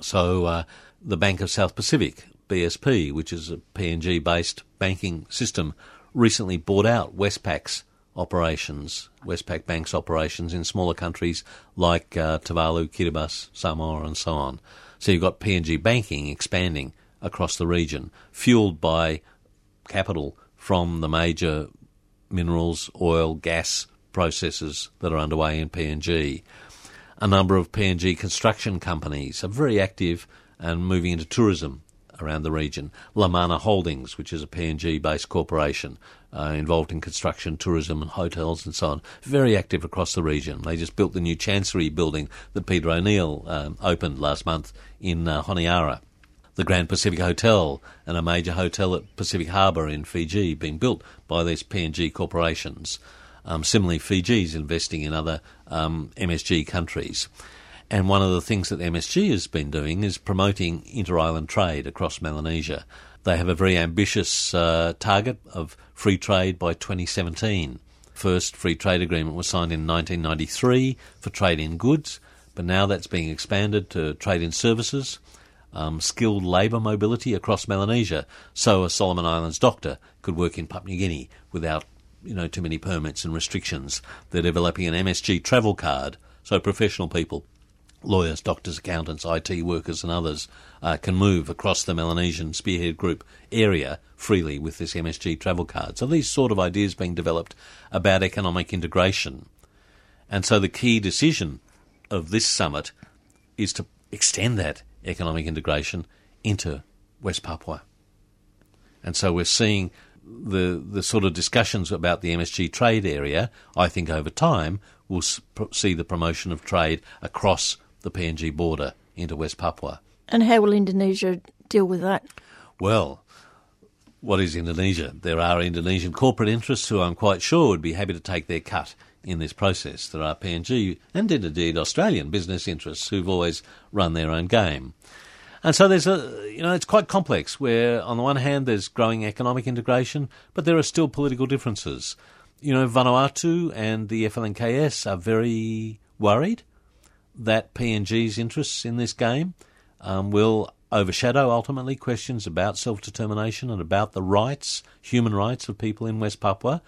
[SPEAKER 12] So, uh, the Bank of South Pacific BSP, which is a PNG based banking system, recently bought out Westpac's operations, Westpac Bank's operations in smaller countries like uh, Tuvalu, Kiribati, Samoa, and so on. So you've got PNG banking expanding across the region, fueled by capital from the major minerals, oil, gas processes that are underway in PNG. A number of PNG construction companies are very active and moving into tourism around the region. Lamana Holdings, which is a PNG based corporation uh, involved in construction, tourism, and hotels and so on, very active across the region. They just built the new Chancery building that Peter O'Neill um, opened last month in uh, Honiara. The Grand Pacific Hotel and a major hotel at Pacific Harbour in Fiji being built by these PNG corporations. Um, similarly, Fiji's investing in other um, MSG countries. And one of the things that MSG has been doing is promoting inter-island trade across Melanesia. They have a very ambitious uh, target of free trade by 2017. First free trade agreement was signed in 1993 for trade in goods, but now that's being expanded to trade in services, um, skilled labour mobility across Melanesia, so a Solomon Islands doctor could work in Papua New Guinea without you know too many permits and restrictions. They're developing an MSG travel card, so professional people lawyers, doctors, accountants, IT workers, and others uh, can move across the Melanesian Spearhead Group area freely with this MSG travel card. So these sort of ideas being developed about economic integration. And so the key decision of this summit is to extend that economic integration into West Papua. And so we're seeing the the sort of discussions about the MSG trade area, I think over time we'll see the promotion of trade across the PNG border into West Papua.
[SPEAKER 1] And how will Indonesia deal with that?
[SPEAKER 12] Well, what is Indonesia? There are Indonesian corporate interests who I'm quite sure would be happy to take their cut in this process. There are PNG and indeed Australian business interests who've always run their own game. And so there's a, you know, it's quite complex where on the one hand there's growing economic integration, but there are still political differences. You know, Vanuatu and the FLNKS are very worried that PNG's interests in this game um, will overshadow ultimately questions about self determination and about the rights, human rights of people in West Papua,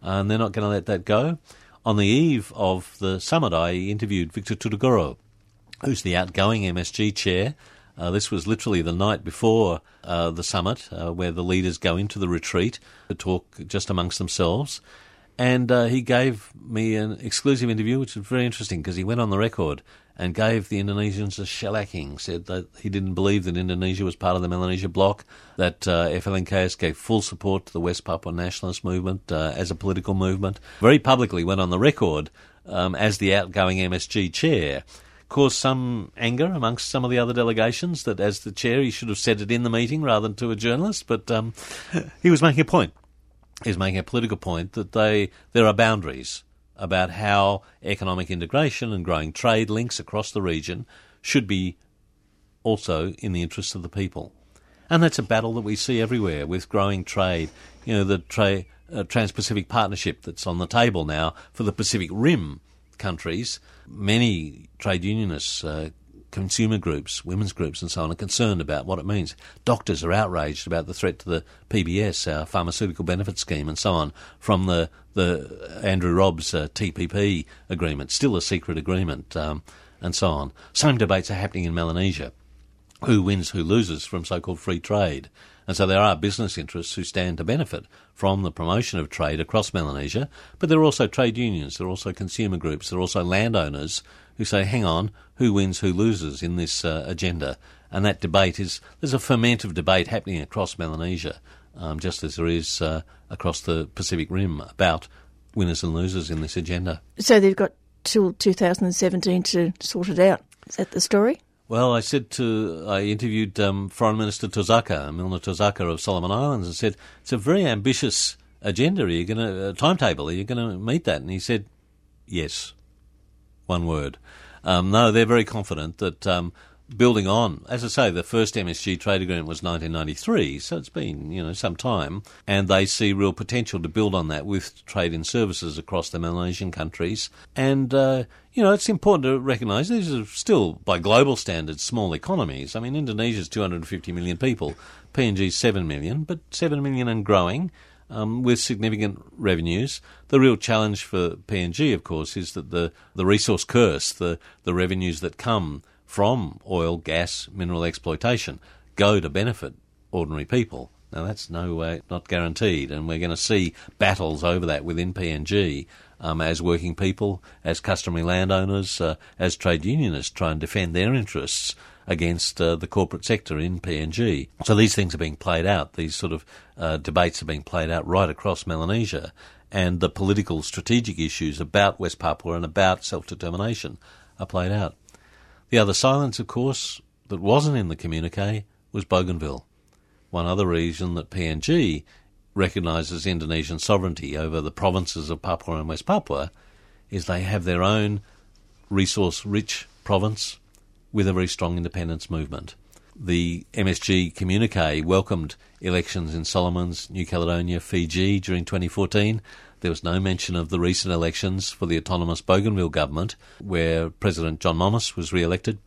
[SPEAKER 12] and they're not going to let that go. On the eve of the summit, I interviewed Victor Tutugoro, who's the outgoing MSG chair. Uh, this was literally the night before uh, the summit, uh, where the leaders go into the retreat to talk just amongst themselves. And uh, he gave me an exclusive interview, which was very interesting because he went on the record and gave the Indonesians a shellacking. Said that he didn't believe that Indonesia was part of the Melanesia bloc. That uh, FLNKS gave full support to the West Papua nationalist movement uh, as a political movement. Very publicly went on the record um, as the outgoing MSG chair. Caused some anger amongst some of the other delegations that, as the chair, he should have said it in the meeting rather than to a journalist. But um, he was making a point is making a political point that they there are boundaries about how economic integration and growing trade links across the region should be also in the interests of the people. And that's a battle that we see everywhere with growing trade. You know, the tra- uh, Trans Pacific Partnership that's on the table now for the Pacific Rim countries. Many trade unionists, uh, consumer groups, women's groups, and so on are concerned about what it means. Doctors are outraged about the threat to the PBS, our pharmaceutical benefit scheme, and so on, from the the Andrew Robb's uh, TPP agreement, still a secret agreement, um, and so on. Same debates are happening in Melanesia. Who wins, who loses from so-called free trade? And so there are business interests who stand to benefit from the promotion of trade across Melanesia, but there are also trade unions, there are also consumer groups, there are also landowners who say, hang on, who wins, who loses in this uh, agenda? And that debate is, there's a ferment of debate happening across Melanesia, um, just as there is uh, across the Pacific Rim about winners and losers in this agenda.
[SPEAKER 1] So they've got till 2017 to sort it out. Is that the story?
[SPEAKER 12] Well, I said to, I interviewed um, Foreign Minister Tozaka, Milner Tozaka of Solomon Islands, and said, it's a very ambitious agenda. Are you going to, uh, timetable, are you going to meet that? And he said, yes. One word. Um, no, they're very confident that um, building on, as I say, the first MSG trade agreement was 1993, so it's been you know some time, and they see real potential to build on that with trade in services across the Melanesian countries. And uh, you know it's important to recognise these are still, by global standards, small economies. I mean, Indonesia's 250 million people, PNG's 7 million, but 7 million and growing um, with significant revenues. The real challenge for PNG, of course, is that the, the resource curse, the, the revenues that come from oil, gas, mineral exploitation, go to benefit ordinary people. Now, that's no way, not guaranteed, and we're going to see battles over that within PNG um, as working people, as customary landowners, uh, as trade unionists try and defend their interests against uh, the corporate sector in PNG. So these things are being played out. These sort of uh, debates are being played out right across Melanesia, and the political strategic issues about West Papua and about self-determination are played out. The other silence, of course, that wasn't in the communique was Bougainville, one other region that PNG recognises Indonesian sovereignty over the provinces of Papua and West Papua, is they have their own resource-rich province with a very strong independence movement. The MSG communique welcomed elections in Solomons, New Caledonia, Fiji during 2014. There was no mention of the recent elections for the autonomous Bougainville government, where President John Momis was re-elected.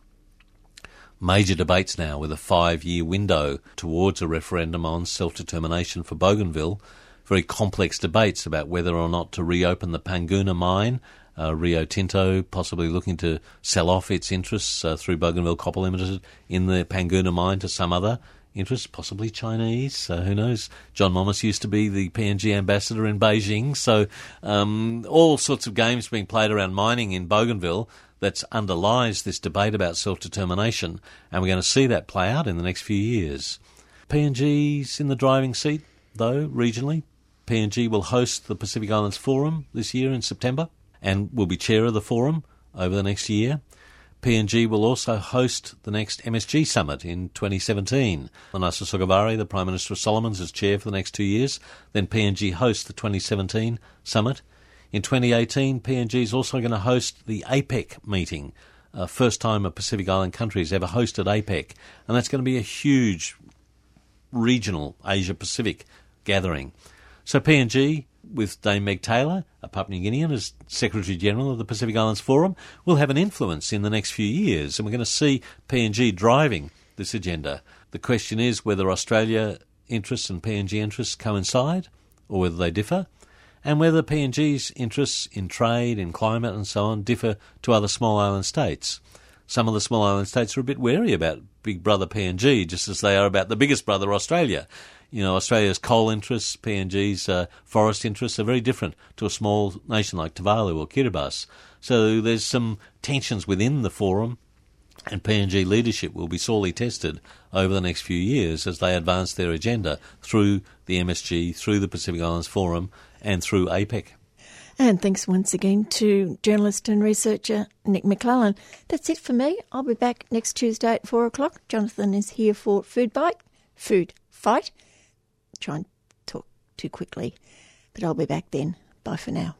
[SPEAKER 12] Major debates now with a five-year window towards a referendum on self-determination for Bougainville. Very complex debates about whether or not to reopen the Panguna mine uh, Rio Tinto possibly looking to sell off its interests uh, through Bougainville Copper Limited in the Panguna mine to some other interest, possibly Chinese. Uh, who knows? John Momis used to be the PNG ambassador in Beijing, so um, all sorts of games being played around mining in Bougainville that underlies this debate about self-determination, and we're going to see that play out in the next few years. PNG's in the driving seat, though, regionally. PNG will host the Pacific Islands Forum this year in September and will be chair of the forum over the next year. PNG will also host the next MSG summit in 2017. Manasseh Sogavare, the Prime Minister of Solomons, is chair for the next two years. Then PNG hosts the 2017 summit. In 2018, PNG is also going to host the APEC meeting. Uh, first time a Pacific Island country has ever hosted APEC. And that's going to be a huge regional Asia Pacific gathering. So PNG with Dame Meg Taylor, a Papua New Guinean, as Secretary General of the Pacific Islands Forum, will have an influence in the next few years, and we're going to see PNG driving this agenda. The question is whether Australia interests and PNG interests coincide, or whether they differ, and whether PNG's interests in trade, in climate, and so on differ to other small island states. Some of the small island states are a bit wary about Big Brother PNG, just as they are about the biggest brother Australia You know, Australia's coal interests, PNG's uh, forest interests are very different to a small nation like Tuvalu or Kiribati. So there's some tensions within the forum, and PNG leadership will be sorely tested over the next few years as they advance their agenda through the MSG, through the Pacific Islands Forum, and through APEC.
[SPEAKER 1] And thanks once again to journalist and researcher Nic Maclellan. That's it for me. I'll be back next Tuesday at four o'clock. Jonathan is here for Food Bite, Food Fight. Try and talk too quickly, but I'll be back then. Bye for now.